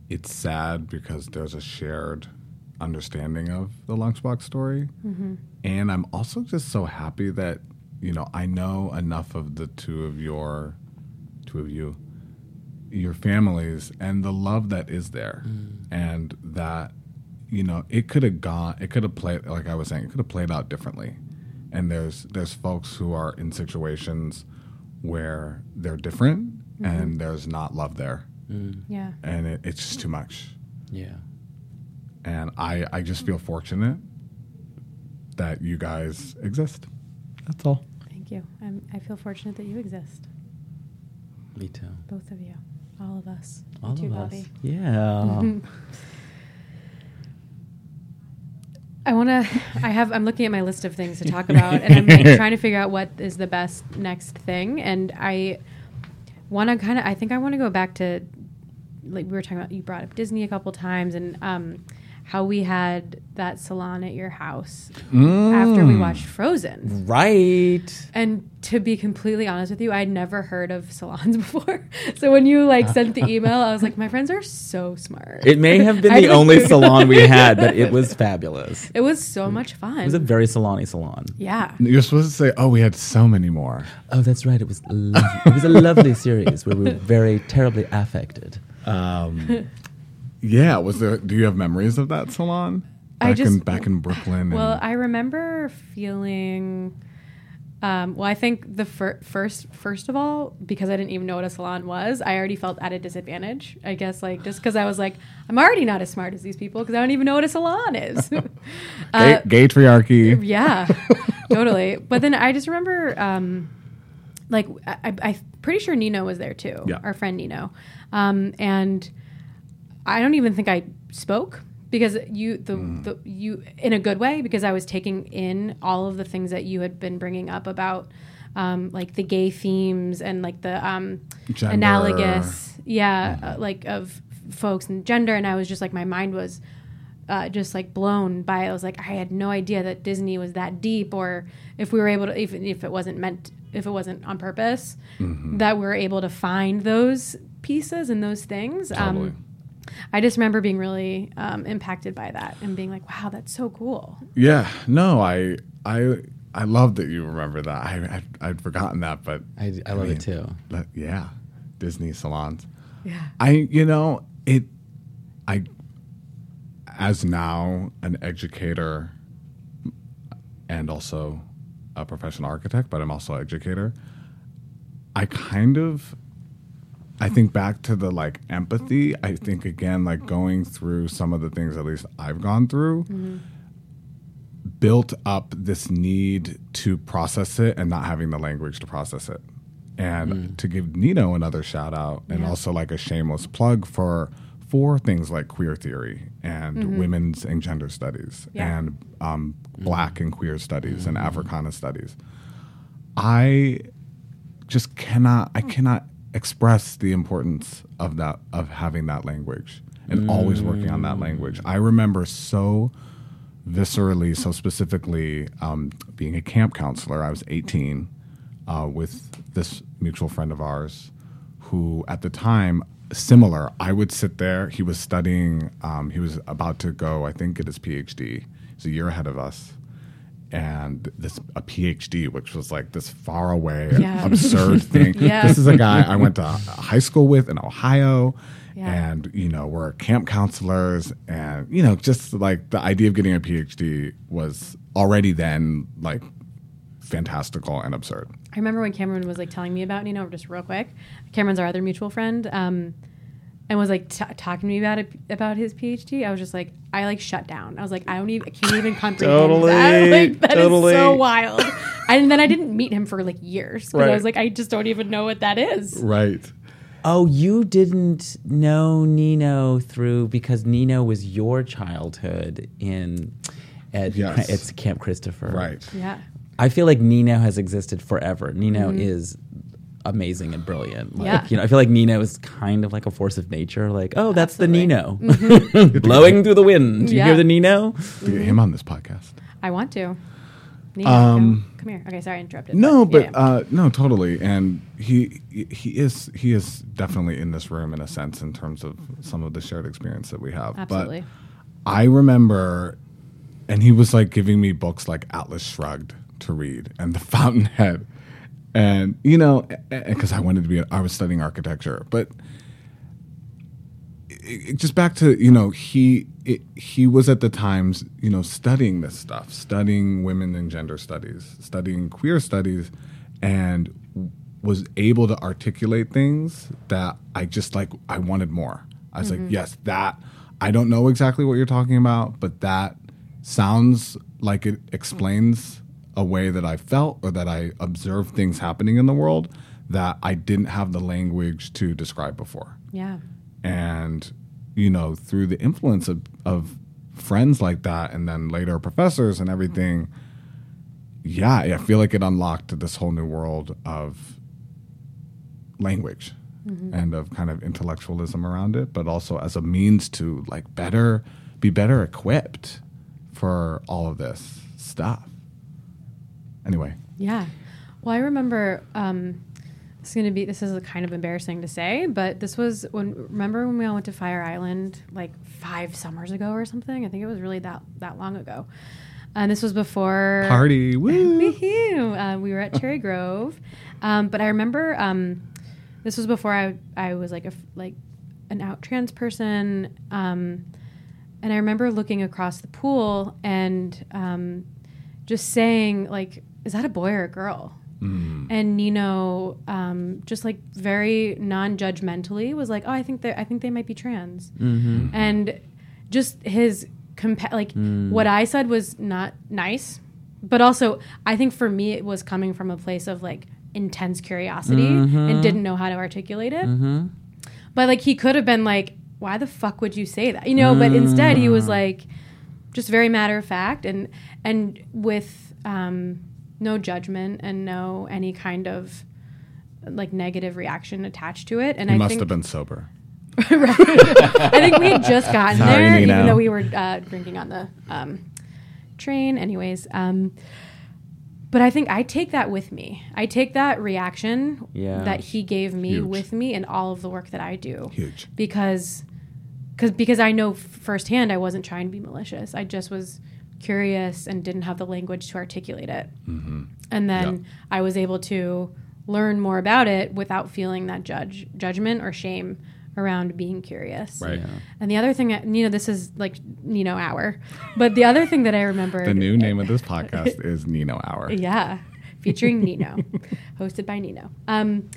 it's sad because there's a shared understanding of the lunchbox story, mm-hmm. and I'm also just so happy that you know I know enough of the two of your, two of you, your families and the love that is there mm. and that you know it could have gone it could have played like i was saying it could have played out differently and there's there's folks who are in situations where they're different mm-hmm. and there's not love there mm. Yeah. and it, it's just too much Yeah. and i i just feel fortunate that you guys exist that's all Thank you. I'm, I feel fortunate that you exist. Me too. Both of you. All of us. You All too, of Bobby. Yeah. I want to. I have. I'm looking at my list of things to talk about, and I'm like trying to figure out what is the best next thing. And I want to kind of. I think I want to go back to like we were talking about. You brought up Disney a couple times, and um, how we had that salon at your house after we watched Frozen. right. And to be completely honest with you, I'd never heard of salons before. So when you like sent the email, I was like, my friends are so smart. It may have been the only like- salon we had, but it was fabulous. It was so much fun. It was a very salon salon. yeah. you're supposed to say oh we had so many more Oh, that's right. It was lovely. it was a lovely series where we were very terribly affected. Um, yeah, was there? Do you have memories of that salon? I Back in just- back in Brooklyn. Well, I remember feeling. Um, well, I think the fir- first, first of all, because I didn't even know what a salon was, I already felt at a disadvantage. I guess, like just because I was like, I'm already not as smart as these people because I don't even know what a salon is. gay, Uh, gay triarchy. yeah, totally. But then I just remember, um, like, I, I, I'm pretty sure Nino was there too. Yeah. Our friend Nino, um, and I don't even think I spoke because you the, the you in a good way because I was taking in all of the things that you had been bringing up about um, like the gay themes and like the um, analogous, yeah, uh, like of folks and gender. And I was just like, my mind was uh, just like blown by it. I was like, I had no idea that Disney was that deep, or if we were able to, even if it wasn't meant, if it wasn't on purpose, Mm-hmm. that we are able to find those pieces and those things. Totally. Um, I just remember being really um, impacted by that and being like, wow, that's so cool. Yeah, no, I I I love that you remember that. I, I I'd forgotten that, but I, I love mean, it too. that- yeah, Disney salons. Yeah. I you know it. I as now an educator and also a professional architect, but I'm also an educator. I kind of I think back to the like empathy. I think again, like going through some of the things at least I've gone through, mm-hmm. built up this need to process it and not having the language to process it. And mm. to give Nino another shout out and Yeah. also like a shameless plug for for things like queer theory and mm-hmm. women's and gender studies Yeah. and um, mm-hmm. black and queer studies and Africana studies. I just cannot I cannot express the importance of that of having that language and always working on that language. I remember so viscerally, so specifically, um, being a camp counselor. I was 18 uh, with this mutual friend of ours, who at the time similar. I would sit there. He was studying. Um, he was about to go, I think, get his PhD. He's a year ahead of us and this a PhD, which was like this far away, Yeah. absurd thing. Yeah. This is a guy I went to high school with in Ohio, Yeah. and you know we're camp counselors, and you know just like the idea of getting a PhD was already then like fantastical and absurd. I remember when Cameron was like telling me about Nino, just real quick. Cameron's our other mutual friend, um, and was like t- talking to me about it about his PhD. I was just like, I like shut down. I was like, I don't even, I can't even comprehend Totally, that. Like that is totally. so wild. and then I didn't meet him for like years because I was like, I just don't even know what that is. Right. Oh, you didn't know Nino through because Nino was your childhood in at Yes. it's Camp Christopher. Right. Yeah. I feel like Nino has existed forever. Nino mm-hmm. is amazing and brilliant. Like, Yeah. you know, I feel like Nino is kind of like a force of nature. Like, oh, that's Absolutely. the Nino blowing through the wind. Do You Yeah. hear the Nino? To get him on this podcast. I want to. Nino, Um, come, come here. Okay, sorry, I interrupted. No, but yeah. uh, no, totally. And he he is he is definitely in this room in a sense in terms of some of the shared experience that we have. absolutely. But I remember, and he was like giving me books like Atlas Shrugged to read and The Fountainhead, and you know, because I wanted to be, I was studying architecture, but it- it- just back to you know he it, he was at the times you know studying this stuff studying women and gender studies studying queer studies and was able to articulate things that i just like i wanted more. I was like mm-hmm. yes that i don't know exactly what you're talking about but that sounds like it explains a way that i felt or that i observed things happening in the world that i didn't have the language to describe before. Yeah. and you know through the influence of, of friends like that and then later professors and everything yeah i feel like it unlocked this whole new world of language mm-hmm. and of kind of intellectualism around it but also as a means to like better be better equipped for all of this stuff anyway. Yeah. Well, I remember um, this is going to be this is kind of embarrassing to say, but this was when remember when we all went to Fire Island like five summers ago or something. I think it was really that that long ago, and this was before party woo! Uh, we were at Cherry Grove, um, but I remember um, this was before I I was like a like an out trans person, um, and I remember looking across the pool and um, just saying like, "Is that a boy or a girl?" Hmm. And Nino, um, just like very non-judgmentally, was like, "Oh, I think they I think they might be trans," mm-hmm. and just his compa- like hmm. what I said was not nice, but also I think for me it was coming from a place of like intense curiosity and mm-hmm. didn't know how to articulate it. Mm-hmm. But like he could have been like, "Why the fuck would you say that?" You know. But instead he was mm. like, just very matter of fact and and with um, no judgment and no any kind of like negative reaction attached to it. And He I must think have been sober. I think we had just gotten Sorry, there, Nino. even though we were uh, drinking on the um, train. Anyways, um, but I think I take that with me. I take that reaction Yeah. that he gave me Huge. with me in all of the work that I do Huge. because cause, because I know firsthand I wasn't trying to be malicious. I just was curious and didn't have the language to articulate it. Mm-hmm. And then I was able to learn more about it without feeling that judge judgment or shame around being curious. Right. Yeah. And the other thing, that- you know, this is like Nino hour, but the other thing that I remember, The new name of this podcast is Nino Hour. yeah, featuring Nino, hosted by Nino. Um,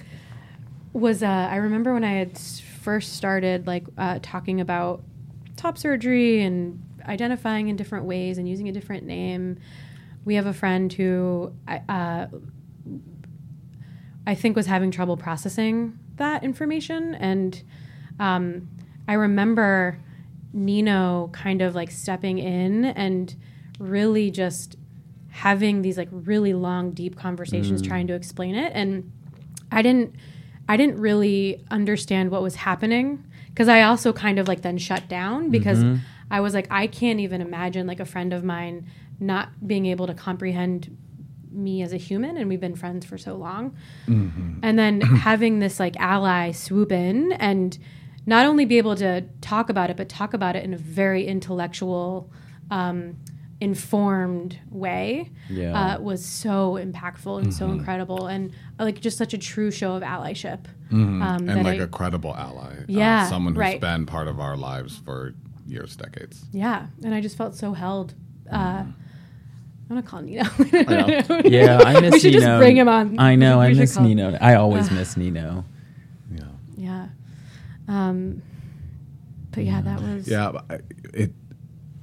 was uh, I remember when I had first started like uh, talking about top surgery and identifying in different ways and using a different name. We have a friend who I, uh, I think was having trouble processing that information, and um, I remember Nino kind of like stepping in and really just having these like really long deep conversations trying to explain it. And i didn't i didn't really understand what was happening because i also kind of like then shut down because i was like i can't even imagine like a friend of mine not being able to comprehend me as a human and we've been friends for so long and then having this like ally swoop in and not only be able to talk about it but talk about it in a very intellectual um, informed way Yeah. uh, was so impactful and so incredible and uh, like just such a true show of allyship um, and like I- a credible ally. uh, Yeah, someone who's right. been part of our lives for years, decades. yeah and i just felt so held uh, i'm gonna call nino Yeah, I miss we should Nino. just bring him on I know, We I miss call- Nino. I always miss Nino. Yeah. yeah um, but yeah that was Yeah, it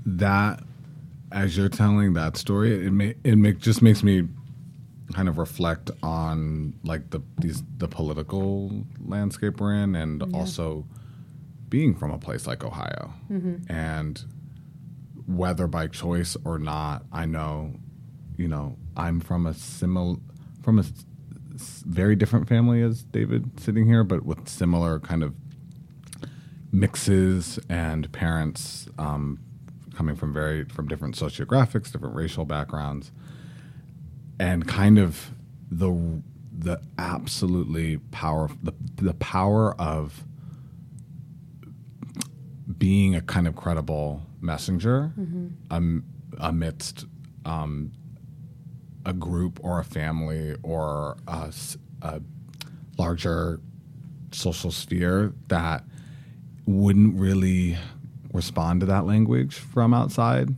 that as you're telling that story, it may, it make, just makes me kind of reflect on like the these the political landscape we're in, and also being from a place like Ohio, and whether by choice or not, I know, you know, I'm from a similar from a s- very different family as David sitting here, but with similar kind of mixes and parents um, coming from very from different sociographics, different racial backgrounds, and kind of the the absolutely power the the power of being a kind of credible messenger um, amidst um, a group or a family or a larger social sphere that wouldn't really respond to that language from outside.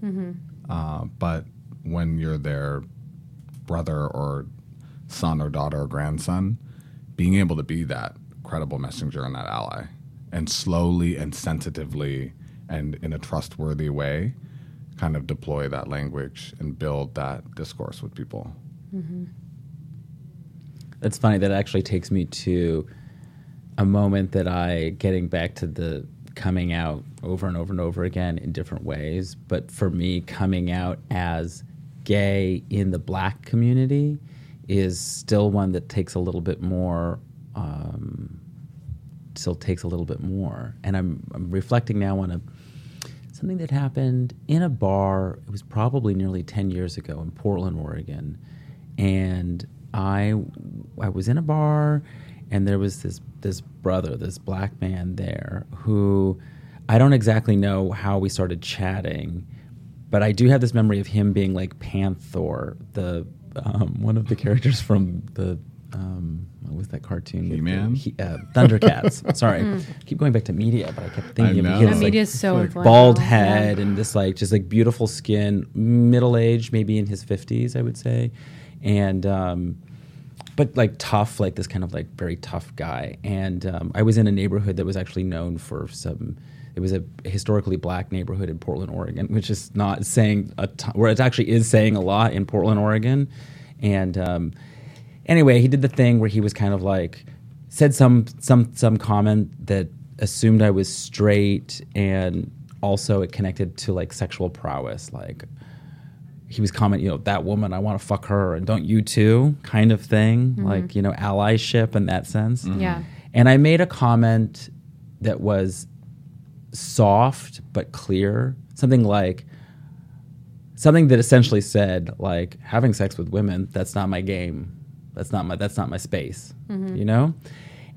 Uh, but when you're their brother or son or daughter or grandson, being able to be that credible messenger and that ally, and slowly and sensitively and in a trustworthy way, kind of deploy that language and build that discourse with people. That's funny. That actually takes me to a moment that I, getting back to the coming out over and over and over again in different ways, but for me, coming out as gay in the black community is still one that takes a little bit more. Um, still takes a little bit more, and I'm, I'm reflecting now on a something that happened in a bar. It was probably nearly 10 years ago in Portland, Oregon. And I, I was in a bar and there was this, this brother, this black man there who I don't exactly know how we started chatting, but I do have this memory of him being like Panthro, the, um, one of the characters from the, um, what was that cartoon? with the- He-Man? He, uh, Thundercats. Sorry, keep going back to media, but I kept thinking of know. him. He Yeah, has, like, media is so like influential. bald Yeah. head and this like just like beautiful skin, middle aged, maybe in his fifties, I would say, and um, but like tough, like this kind of like very tough guy. And um, I was in a neighborhood that was actually known for some. It was a historically black neighborhood in Portland, Oregon, which is not saying a ton, where it actually is saying a lot in Portland, Oregon, and. Um, anyway, he did the thing where he was kind of like said some some some comment that assumed I was straight, and also it connected to like sexual prowess, like he was commenting, you know, that woman, I want to fuck her, and don't you too, kind of thing, mm-hmm. like you know, allyship in that sense. Mm-hmm. Yeah. And I made a comment that was soft but clear, something like something that essentially said like having sex with women that's not my game. That's not my that's not my space. Mm-hmm. You know?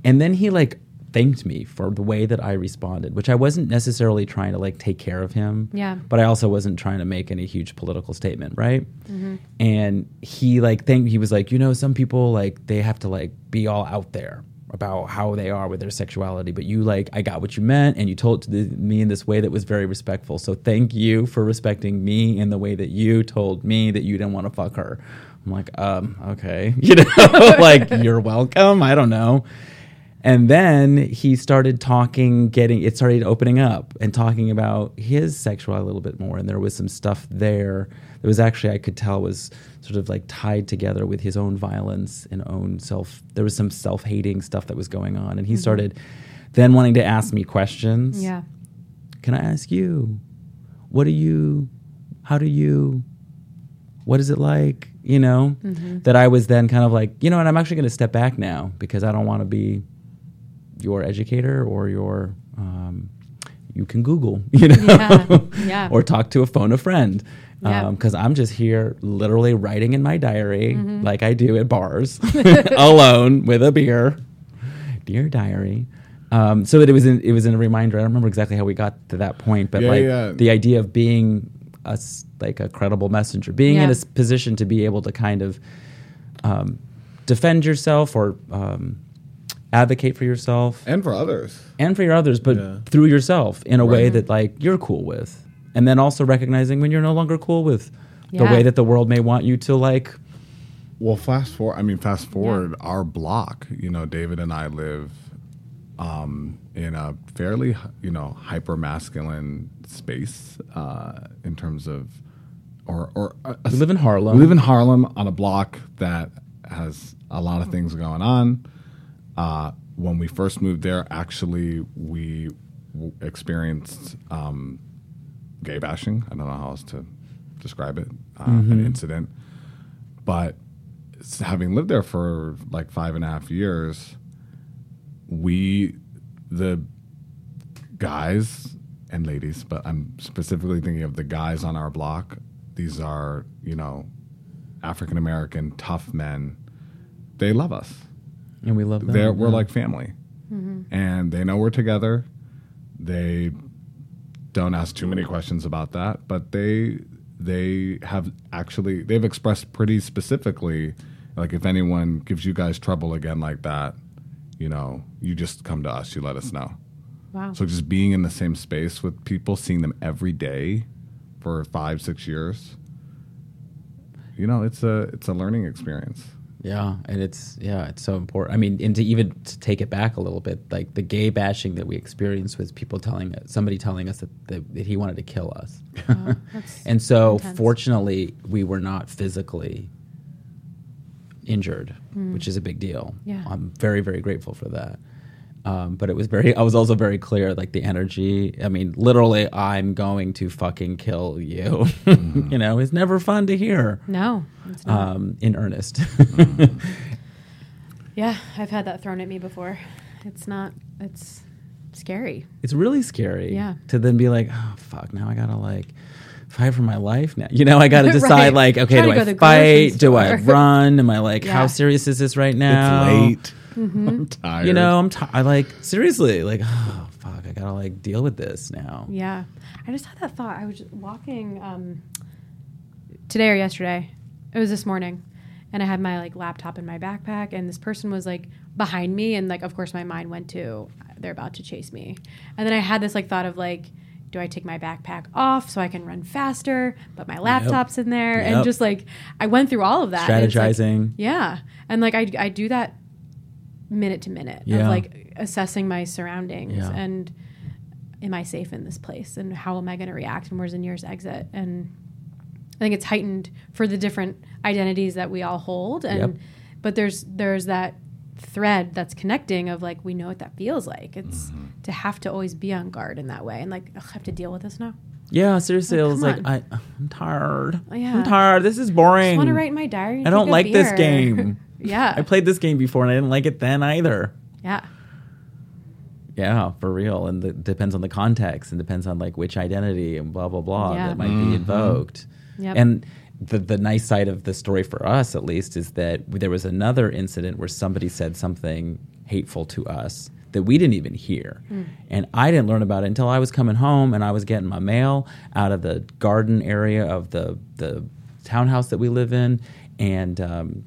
And then he like thanked me for the way that I responded, which I wasn't necessarily trying to like take care of him. Yeah. But I also wasn't trying to make any huge political statement, right? Mm-hmm. And he like thanked he was like, you know, some people like they have to like be all out there about how they are with their sexuality, but you like I got what you meant and you told it to the, me in this way that was very respectful. So thank you for respecting me in the way that you told me that you didn't want to fuck her. I'm like, um, okay, you know, like you're welcome. I don't know. And then he started talking, getting it started opening up and talking about his sexuality a little bit more. And there was some stuff there that was actually, I could tell, was sort of like tied together with his own violence and own self. There was some self hating stuff that was going on. And he started then wanting to ask me questions. Yeah. Can I ask you, what do you, how do you, what is it like? You know, that I was then kind of like, you know, and I'm actually going to step back now because I don't want to be your educator or your, um, you can Google, you know, Yeah, yeah. or talk to a phone a friend. Yeah. Because I'm just here literally writing in my diary like I do at bars alone with a beer. Dear diary. Um, so that it was in, it was in a reminder. I don't remember exactly how we got to that point, but Yeah, like yeah. the idea of being a s- like a credible messenger, being in a position to be able to kind of um, defend yourself or um, advocate for yourself and for others. and for your others, but Yeah. through yourself in a way that like you're cool with, and then also recognizing when you're no longer cool with the way that the world may want you to like. Well, fast forward. I mean, fast forward. Our block. You know, David and I live um, in a fairly, you know, hyper masculine space uh, in terms of, or or a, a- We live in Harlem. We live in Harlem on a block that has a lot of things going on. Uh, when we first moved there, actually, we w- experienced um, gay bashing. I don't know how else to describe it. Uh, An incident, but having lived there for like five and a half years, we the guys and ladies, but I'm specifically thinking of the guys on our block. These are, you know, African American tough men. They love us. and we love them. They're, we're yeah. like family, mm-hmm. and they know we're together. They don't ask too many questions about that, but they they have actually they've expressed pretty specifically, like if anyone gives you guys trouble again like that, you know, you just come to us. You let us know. Wow. So just being in the same space with people, seeing them every day for five, six years, you know, it's a it's a learning experience. Yeah, and it's yeah, it's so important. I mean, and to even to take it back a little bit, like the gay bashing that we experienced was people telling us, somebody telling us that, that, that he wanted to kill us, that's and so intense. fortunately we were not physically injured, which is a big deal. Yeah. I'm very very grateful for that. Um, but it was very. I was also very clear, like the energy. I mean, literally, I'm going to fucking kill you. you know, it's never fun to hear. No, it's not. Um, in earnest. yeah, I've had that thrown at me before. It's not. It's scary. it's really scary Yeah. to then be like oh fuck now i gotta like fight for my life now you know i gotta Right. decide like okay do i to the grocery fight do i run am i like Yeah. how serious is this right now It's late. Mm-hmm. I'm tired. you know i'm t- i I like seriously like oh fuck i gotta like deal with this now Yeah, I just had that thought. I was just walking um, today or yesterday. It was this morning, and I had my like laptop in my backpack, and this person was like behind me, and like of course my mind went to they're about to chase me, and then I had this like thought of like. Do I take my backpack off so I can run faster? But my laptop's in there, and just like I went through all of that. and like, strategizing yeah, and like I I do that minute to minute Yeah. of like assessing my surroundings Yeah. and am I safe in this place and how am I going to react and where's the nearest exit and I think it's heightened for the different identities that we all hold and Yep. but there's there's that thread that's connecting of like we know what that feels like it's to have to always be on guard in that way and like I have to deal with this now Yeah, seriously, I Like, was like, I, I'm tired. Oh, yeah. I'm tired. This is boring. just want to write in my diary. I don't like this game. yeah. I played this game before and I didn't like it then either. yeah. Yeah, for real. And it depends on the context and depends on like which identity and blah blah blah Yeah. that might Mhm. be invoked. Yep. And the the nice side of the story for us at least is that there was another incident where somebody said something hateful to us that we didn't even hear. And I didn't learn about it until I was coming home and I was getting my mail out of the garden area of the the townhouse that we live in and um,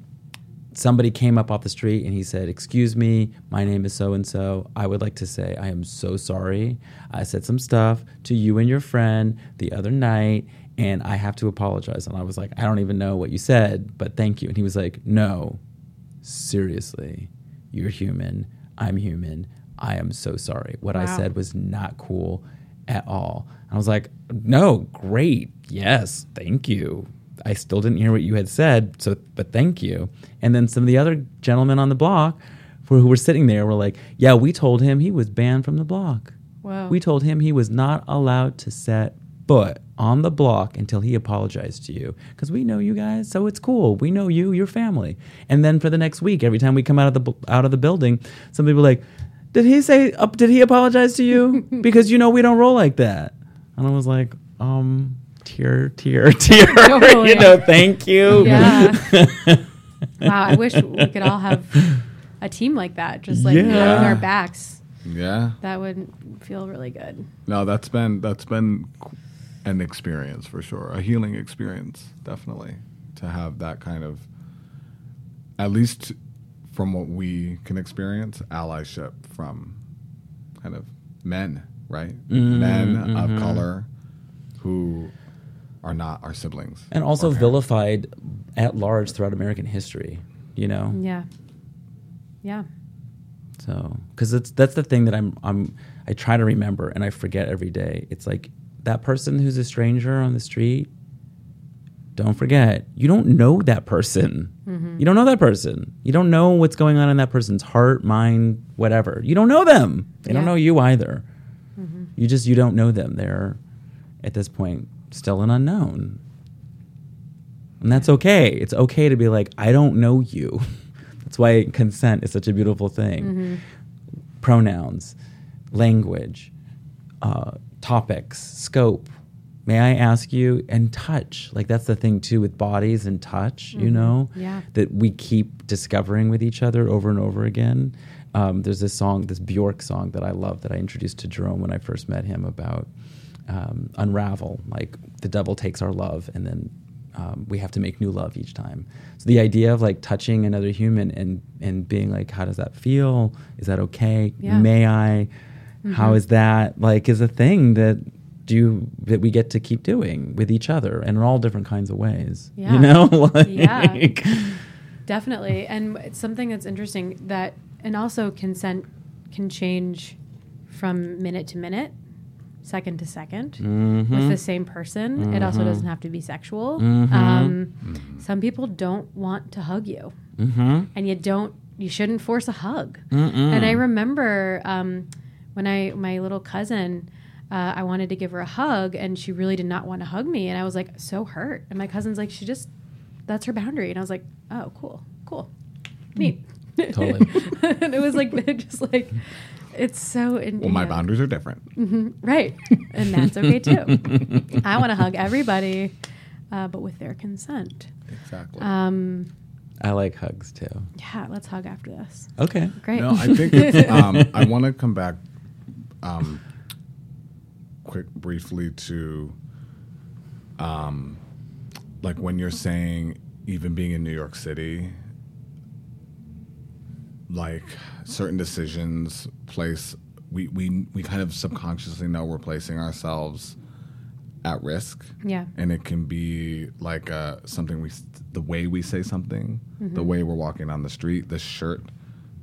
somebody came up off the street and he said, Excuse me, my name is so and so. I would like to say, I am so sorry. I said some stuff to you and your friend the other night, and I have to apologize. And I was like, I don't even know what you said, but thank you. And he was like, No, seriously, you're human. I'm human. I am so sorry. What I said was not cool at all. And I was like, no, great. Yes, thank you. I still didn't hear what you had said, so but thank you. And then some of the other gentlemen on the block who who were sitting there were like, yeah, we told him he was banned from the block. Whoa. We told him he was not allowed to set foot on the block until he apologized to you because we know you guys, so it's cool. We know you, your family. And then for the next week, every time we come out of the out of the building, somebody will be like, "Did he say? Uh, did he apologize to you? because you know we don't roll like that." And I was like, um. Tear, tear, tear. Totally. you know, thank you. Yeah. wow. I wish we could all have a team like that, just like Yeah. having our backs. Yeah. That would feel really good. No, that's been that's been an experience for sure, a healing experience, definitely, to have that kind of, at least from what we can experience, allyship from kind of men, right? Mm, men mhm. of color who are not our siblings, and also vilified at large throughout American history. You know, Yeah. Yeah. So, because it's that's the thing that I'm I'm I try to remember and I forget every day. It's like that person who's a stranger on the street. Don't forget, you don't know that person. Mm-hmm. You don't know that person. You don't know what's going on in that person's heart, mind, whatever. You don't know them. They don't know you either. Mm-hmm. You just you don't know them. They're at this point still an unknown. And that's okay. It's okay to be like, I don't know you. that's why consent is such a beautiful thing. Mm-hmm. Pronouns, language, uh, topics, scope. May I ask you? And touch. Like, that's the thing, too, with bodies and touch, you know? Yeah. That we keep discovering with each other over and over again. Um, there's this song, this Bjork song that I love that I introduced to Jerome when I first met him about um, unravel. Like the devil takes our love, and then um, we have to make new love each time. So the idea of like touching another human and and being like, how does that feel? Is that okay? Yeah. Mm-hmm. May I? How is that? Like, is a thing that do that we get to keep doing with each other and in all different kinds of ways. Yeah. You know, like, Yeah. Definitely. And it's something that's interesting that, and also consent can change from minute to minute, second to 2nd Mm-hmm. with the same person. It also doesn't have to be sexual. Mhm. Um, some people don't want to hug you, Mm-hmm. and you don't, you shouldn't force a hug. Mm-mm. And I remember um, when I my little cousin, uh, I wanted to give her a hug, and she really did not want to hug me, and I was like so hurt. And my cousin's like, she just that's her boundary, and I was like, oh, cool, cool, neat. Totally. and it was like just like it's so. In, Well, my know, boundaries are different. right, and that's okay too. I want to hug everybody, uh, but with their consent. Exactly. Um, I like hugs too. yeah, let's hug after this. Okay. Great. No, I think it's, um, I want to come back um, quick, briefly to um, like when you're saying even being in New York City, like certain decisions place we, we we kind of subconsciously know we're placing ourselves at risk. Yeah. and it can be like uh, something we the way we say something the way we're walking down the street the shirt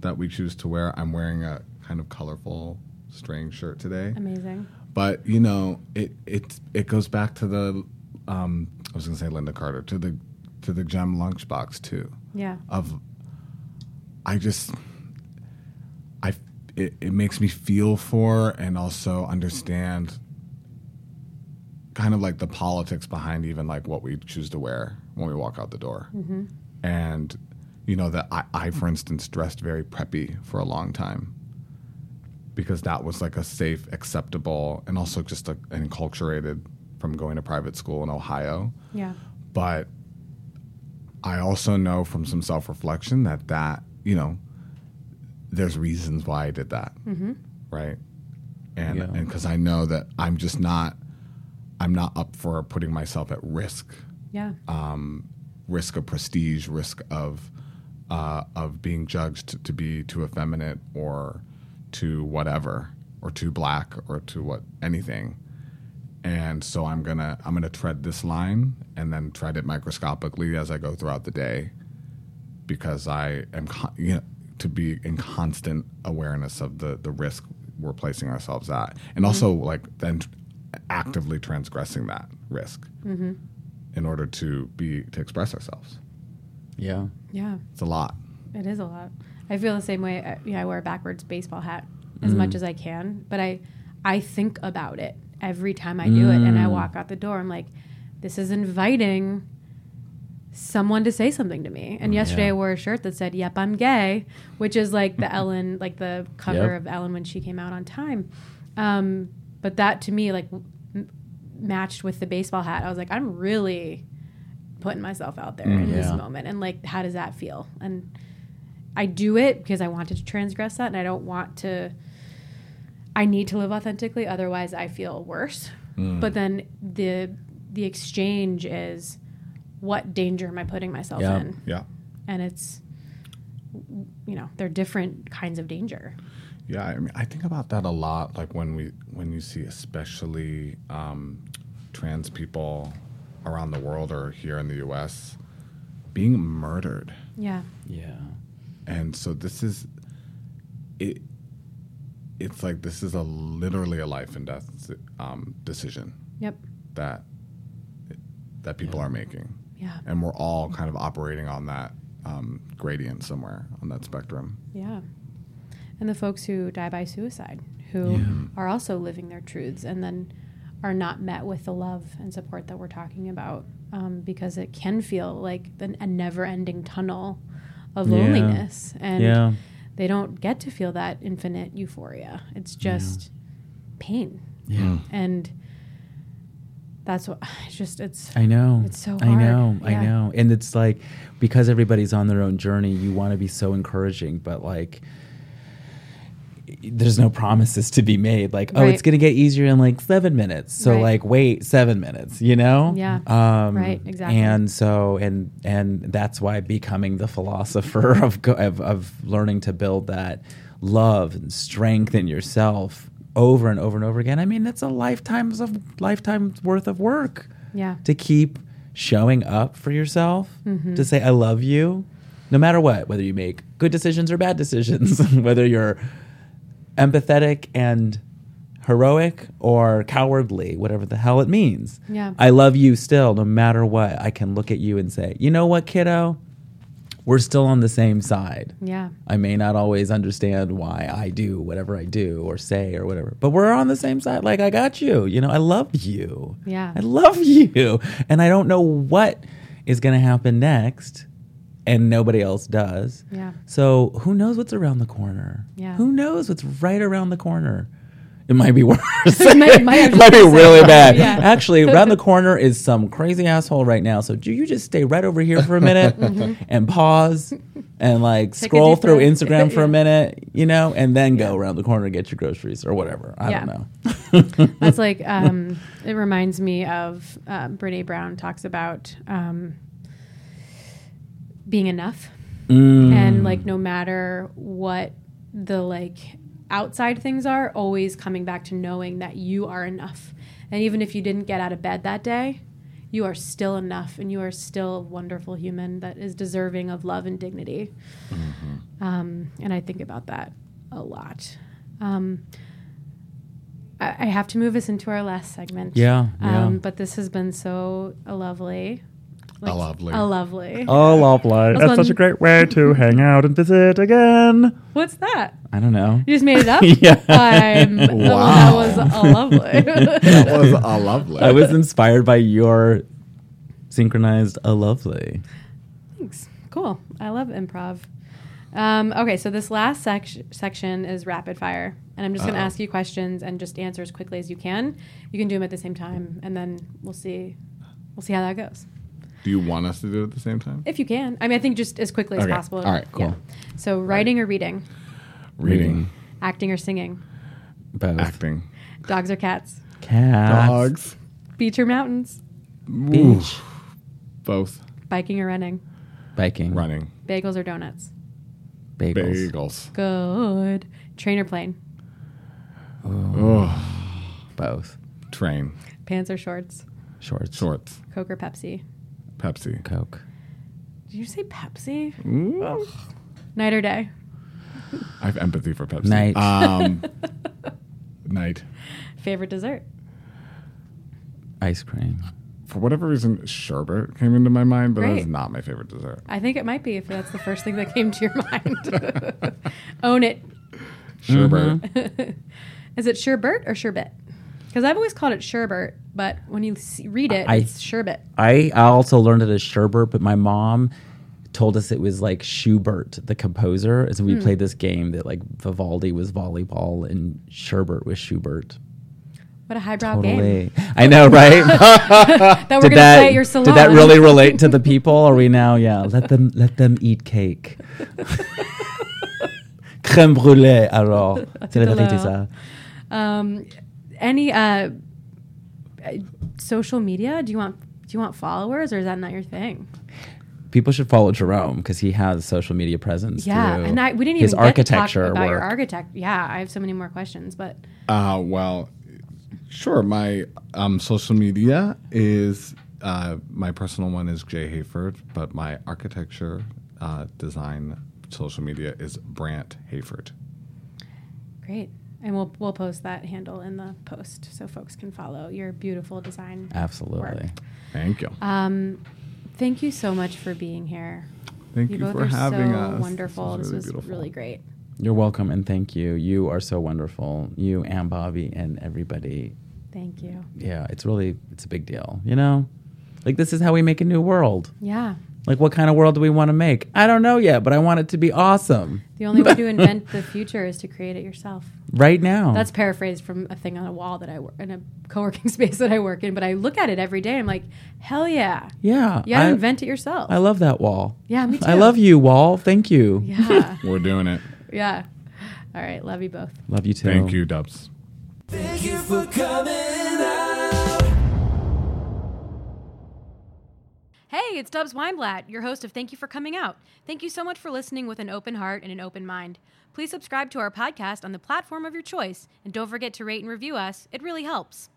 that we choose to wear. I'm wearing a kind of colorful string shirt today Amazing. but you know it it it goes back to the um, i was going to say Lynda Carter to the to the Jem lunchbox too Yeah. of I just I it, it makes me feel for and also understand kind of like the politics behind even like what we choose to wear when we walk out the door. And you know that I, I, for instance, dressed very preppy for a long time because that was like a safe, acceptable, and also just a, an enculturated from going to private school in Ohio. Yeah. But I also know from some self reflection that that you know there's reasons why I did that, right? And Yeah. and because I know that I'm just not I'm not up for putting myself at risk, Yeah. um, risk of prestige, risk of uh, of being judged to be too effeminate or too whatever or to black or to what anything. And so I'm gonna I'm gonna tread this line and then tread it microscopically as I go throughout the day, because I am con- you know to be in constant awareness of the the risk we're placing ourselves at, and mm-hmm. also like then tr- actively transgressing that risk mm-hmm. in order to be to express ourselves. Yeah. Yeah. It's a lot. It is a lot. I feel the same way. I, you know, I wear a backwards baseball hat as mm-hmm. much as I can, but I, I think about it every time I do it, and I mm. walk out the door. I'm like, this is inviting someone to say something to me. And yesterday Yeah. I wore a shirt that said, "Yep, I'm gay," which is like the Ellen, like the cover Yep. of Ellen when she came out on Time. Um, but that to me, like, m- matched with the baseball hat. I was like, I'm really putting myself out there in this mm, moment, and like, how does that feel? And I do it because I wanted to transgress that, and I don't want to. I need to live authentically, otherwise I feel worse. But then the the exchange is, what danger am I putting myself Yeah. in? Yeah. And it's, you know, they're different kinds of danger. Yeah, I mean, I think about that a lot. Like when we when you see, especially um, trans people around the world or here in the U.S. being murdered, Yeah, Yeah. And so this is it. It's like this is a literally a life and death um, decision yep, that that people are making, yeah, and we're all kind of operating on that um, gradient somewhere on that spectrum. yeah. And the folks who die by suicide, who are also living their truths, and then are not met with the love and support that we're talking about, um, because it can feel like the, a never-ending tunnel of Yeah. loneliness, and yeah. they don't get to feel that infinite euphoria. It's just pain, Yeah. Hmm. and that's what it's just it's I know. It's so hard. I hard. know. I know. And it's like because everybody's on their own journey, you want to be so encouraging, but like there's no promises to be made. Like, oh, Right. it's gonna get easier in like seven minutes. So Right. like, wait seven minutes. You know? Yeah. Um, Right, exactly. And so, and and that's why becoming the philosopher of of, of learning to build that love and strength in yourself over and over and over again. I mean, that's a lifetimes of lifetimes worth of work yeah to keep showing up for yourself, Mm-hmm. to say, I love you, no matter what, whether you make good decisions or bad decisions, whether you're empathetic and heroic or cowardly, whatever the hell it means. Yeah. I love you still, no matter what. I can look at you and say, you know what, kiddo? We're still on the same side. yeah I may not always understand why I do whatever I do or say or whatever, but we're on the same side. Like, I got you. You know, I love you. Yeah. I love you. And I don't know what is going to happen next, and nobody else does. Yeah. So, who knows what's around the corner? Yeah. Who knows what's right around the corner? It might be worse. It might- might it might be really bad. Yeah. Actually, around the corner is some crazy asshole right now. So do you just stay right over here for a minute and pause and like Mm-hmm. Take scroll through breath. Instagram for Yeah. a minute, you know, and then go around the corner and get your groceries or whatever. I Yeah. don't know. That's like um, it reminds me of uh, Brene Brown talks about um, being enough, Mm. and like no matter what the like outside things are, always coming back to knowing that you are enough, and even if you didn't get out of bed that day. You are still enough, and you are still a wonderful human that is deserving of love and dignity. Um, and I think about that a lot. Um, I, I have to move us into our last segment. Yeah, yeah. Um, but this has been so lovely. Like, a lovely. A lovely. Oh, lovely. That's That's such a great way to hang out and visit again. What's that? I don't know. You just made it up? Yeah. I'm, Wow. That was a lovely. that was a lovely. I was inspired by your synchronized a lovely. Thanks. Cool. I love improv. Um, okay, so this last sec- section is rapid fire, and I'm just going to ask you questions and just answer as quickly as you can. You can do them at the same time, and then we'll see. We'll see how that goes. Do you want us to do it at the same time? If you can, I mean, I think just as quickly as Okay. possible. All right, cool. So, writing or reading, Reading, acting or singing, Both. acting, dogs or cats, Cats. dogs, beach or mountains, Beach. Oof. both, biking or running, Biking. running, bagels or donuts. Bagels. bagels. Good. Train or plane, Oh, Both. train, pants or shorts, Shorts. shorts, Coke or Pepsi. Pepsi. Coke. Did you say Pepsi? Ooh. Night or day? I have empathy for Pepsi. Night. Um, night. Favorite dessert? Ice cream. For whatever reason, sherbet came into my mind, but Great. it's not my favorite dessert. I think it might be if that's the first thing that came to your mind. Own it. Sherbet. Is it sherbet or sherbet? Because I've always called it sherbet, but when you see, read it, I- it's sherbet. I, I also learned it as sherbet, but my mom told us it was like Schubert, the composer. And so we played this game that like Vivaldi was volleyball and Sherbert was Schubert. What a highbrow game. I know, right? That we're did going to that, play at your salon. did that really relate to the people? Are we now? Yeah. Let them let them eat cake. Crème brûlée, alors. C'est la vérité, ça. Um, any uh, uh, social media? Do you want do you want followers or is that not your thing? People should follow Jerome because he has social media presence. Yeah, and I, we didn't even get to talk architecture about your architect. Yeah, I have so many more questions, but Uh, well, sure. My um, social media is uh, my personal one is Jay Hayford, but my architecture uh, design social media is Brant Hayford. great. And we'll we'll post that handle in the post so folks can follow your beautiful design. Absolutely. work. Thank you. Um, thank you so much for being here. Thank you you, both for are having so us. wonderful. This really was really great. You're welcome and thank you. You are so wonderful. You and Bobby and everybody. Thank you. Yeah, it's really it's a big deal. You know, like this is how we make a new world. Yeah. Like, what kind of world do we want to make? I don't know yet, but I want it to be awesome The only way to invent the future is to create it yourself. right now. That's paraphrased from a thing on a wall that I work in a co-working space that I work in. But I look at it every day. I'm like, hell yeah, yeah. you gotta I, invent it yourself. I love that wall. Yeah, me I love you, wall. Thank you. yeah, We're doing it. yeah. All right, love you both. Love you too. Thank you, Dubs. Thank you for coming out. Hey, it's Dubs Weinblatt, your host of Thank You for Coming Out. Thank you so much for listening with an open heart and an open mind. Please subscribe to our podcast on the platform of your choice, and don't forget to rate and review us. It really helps.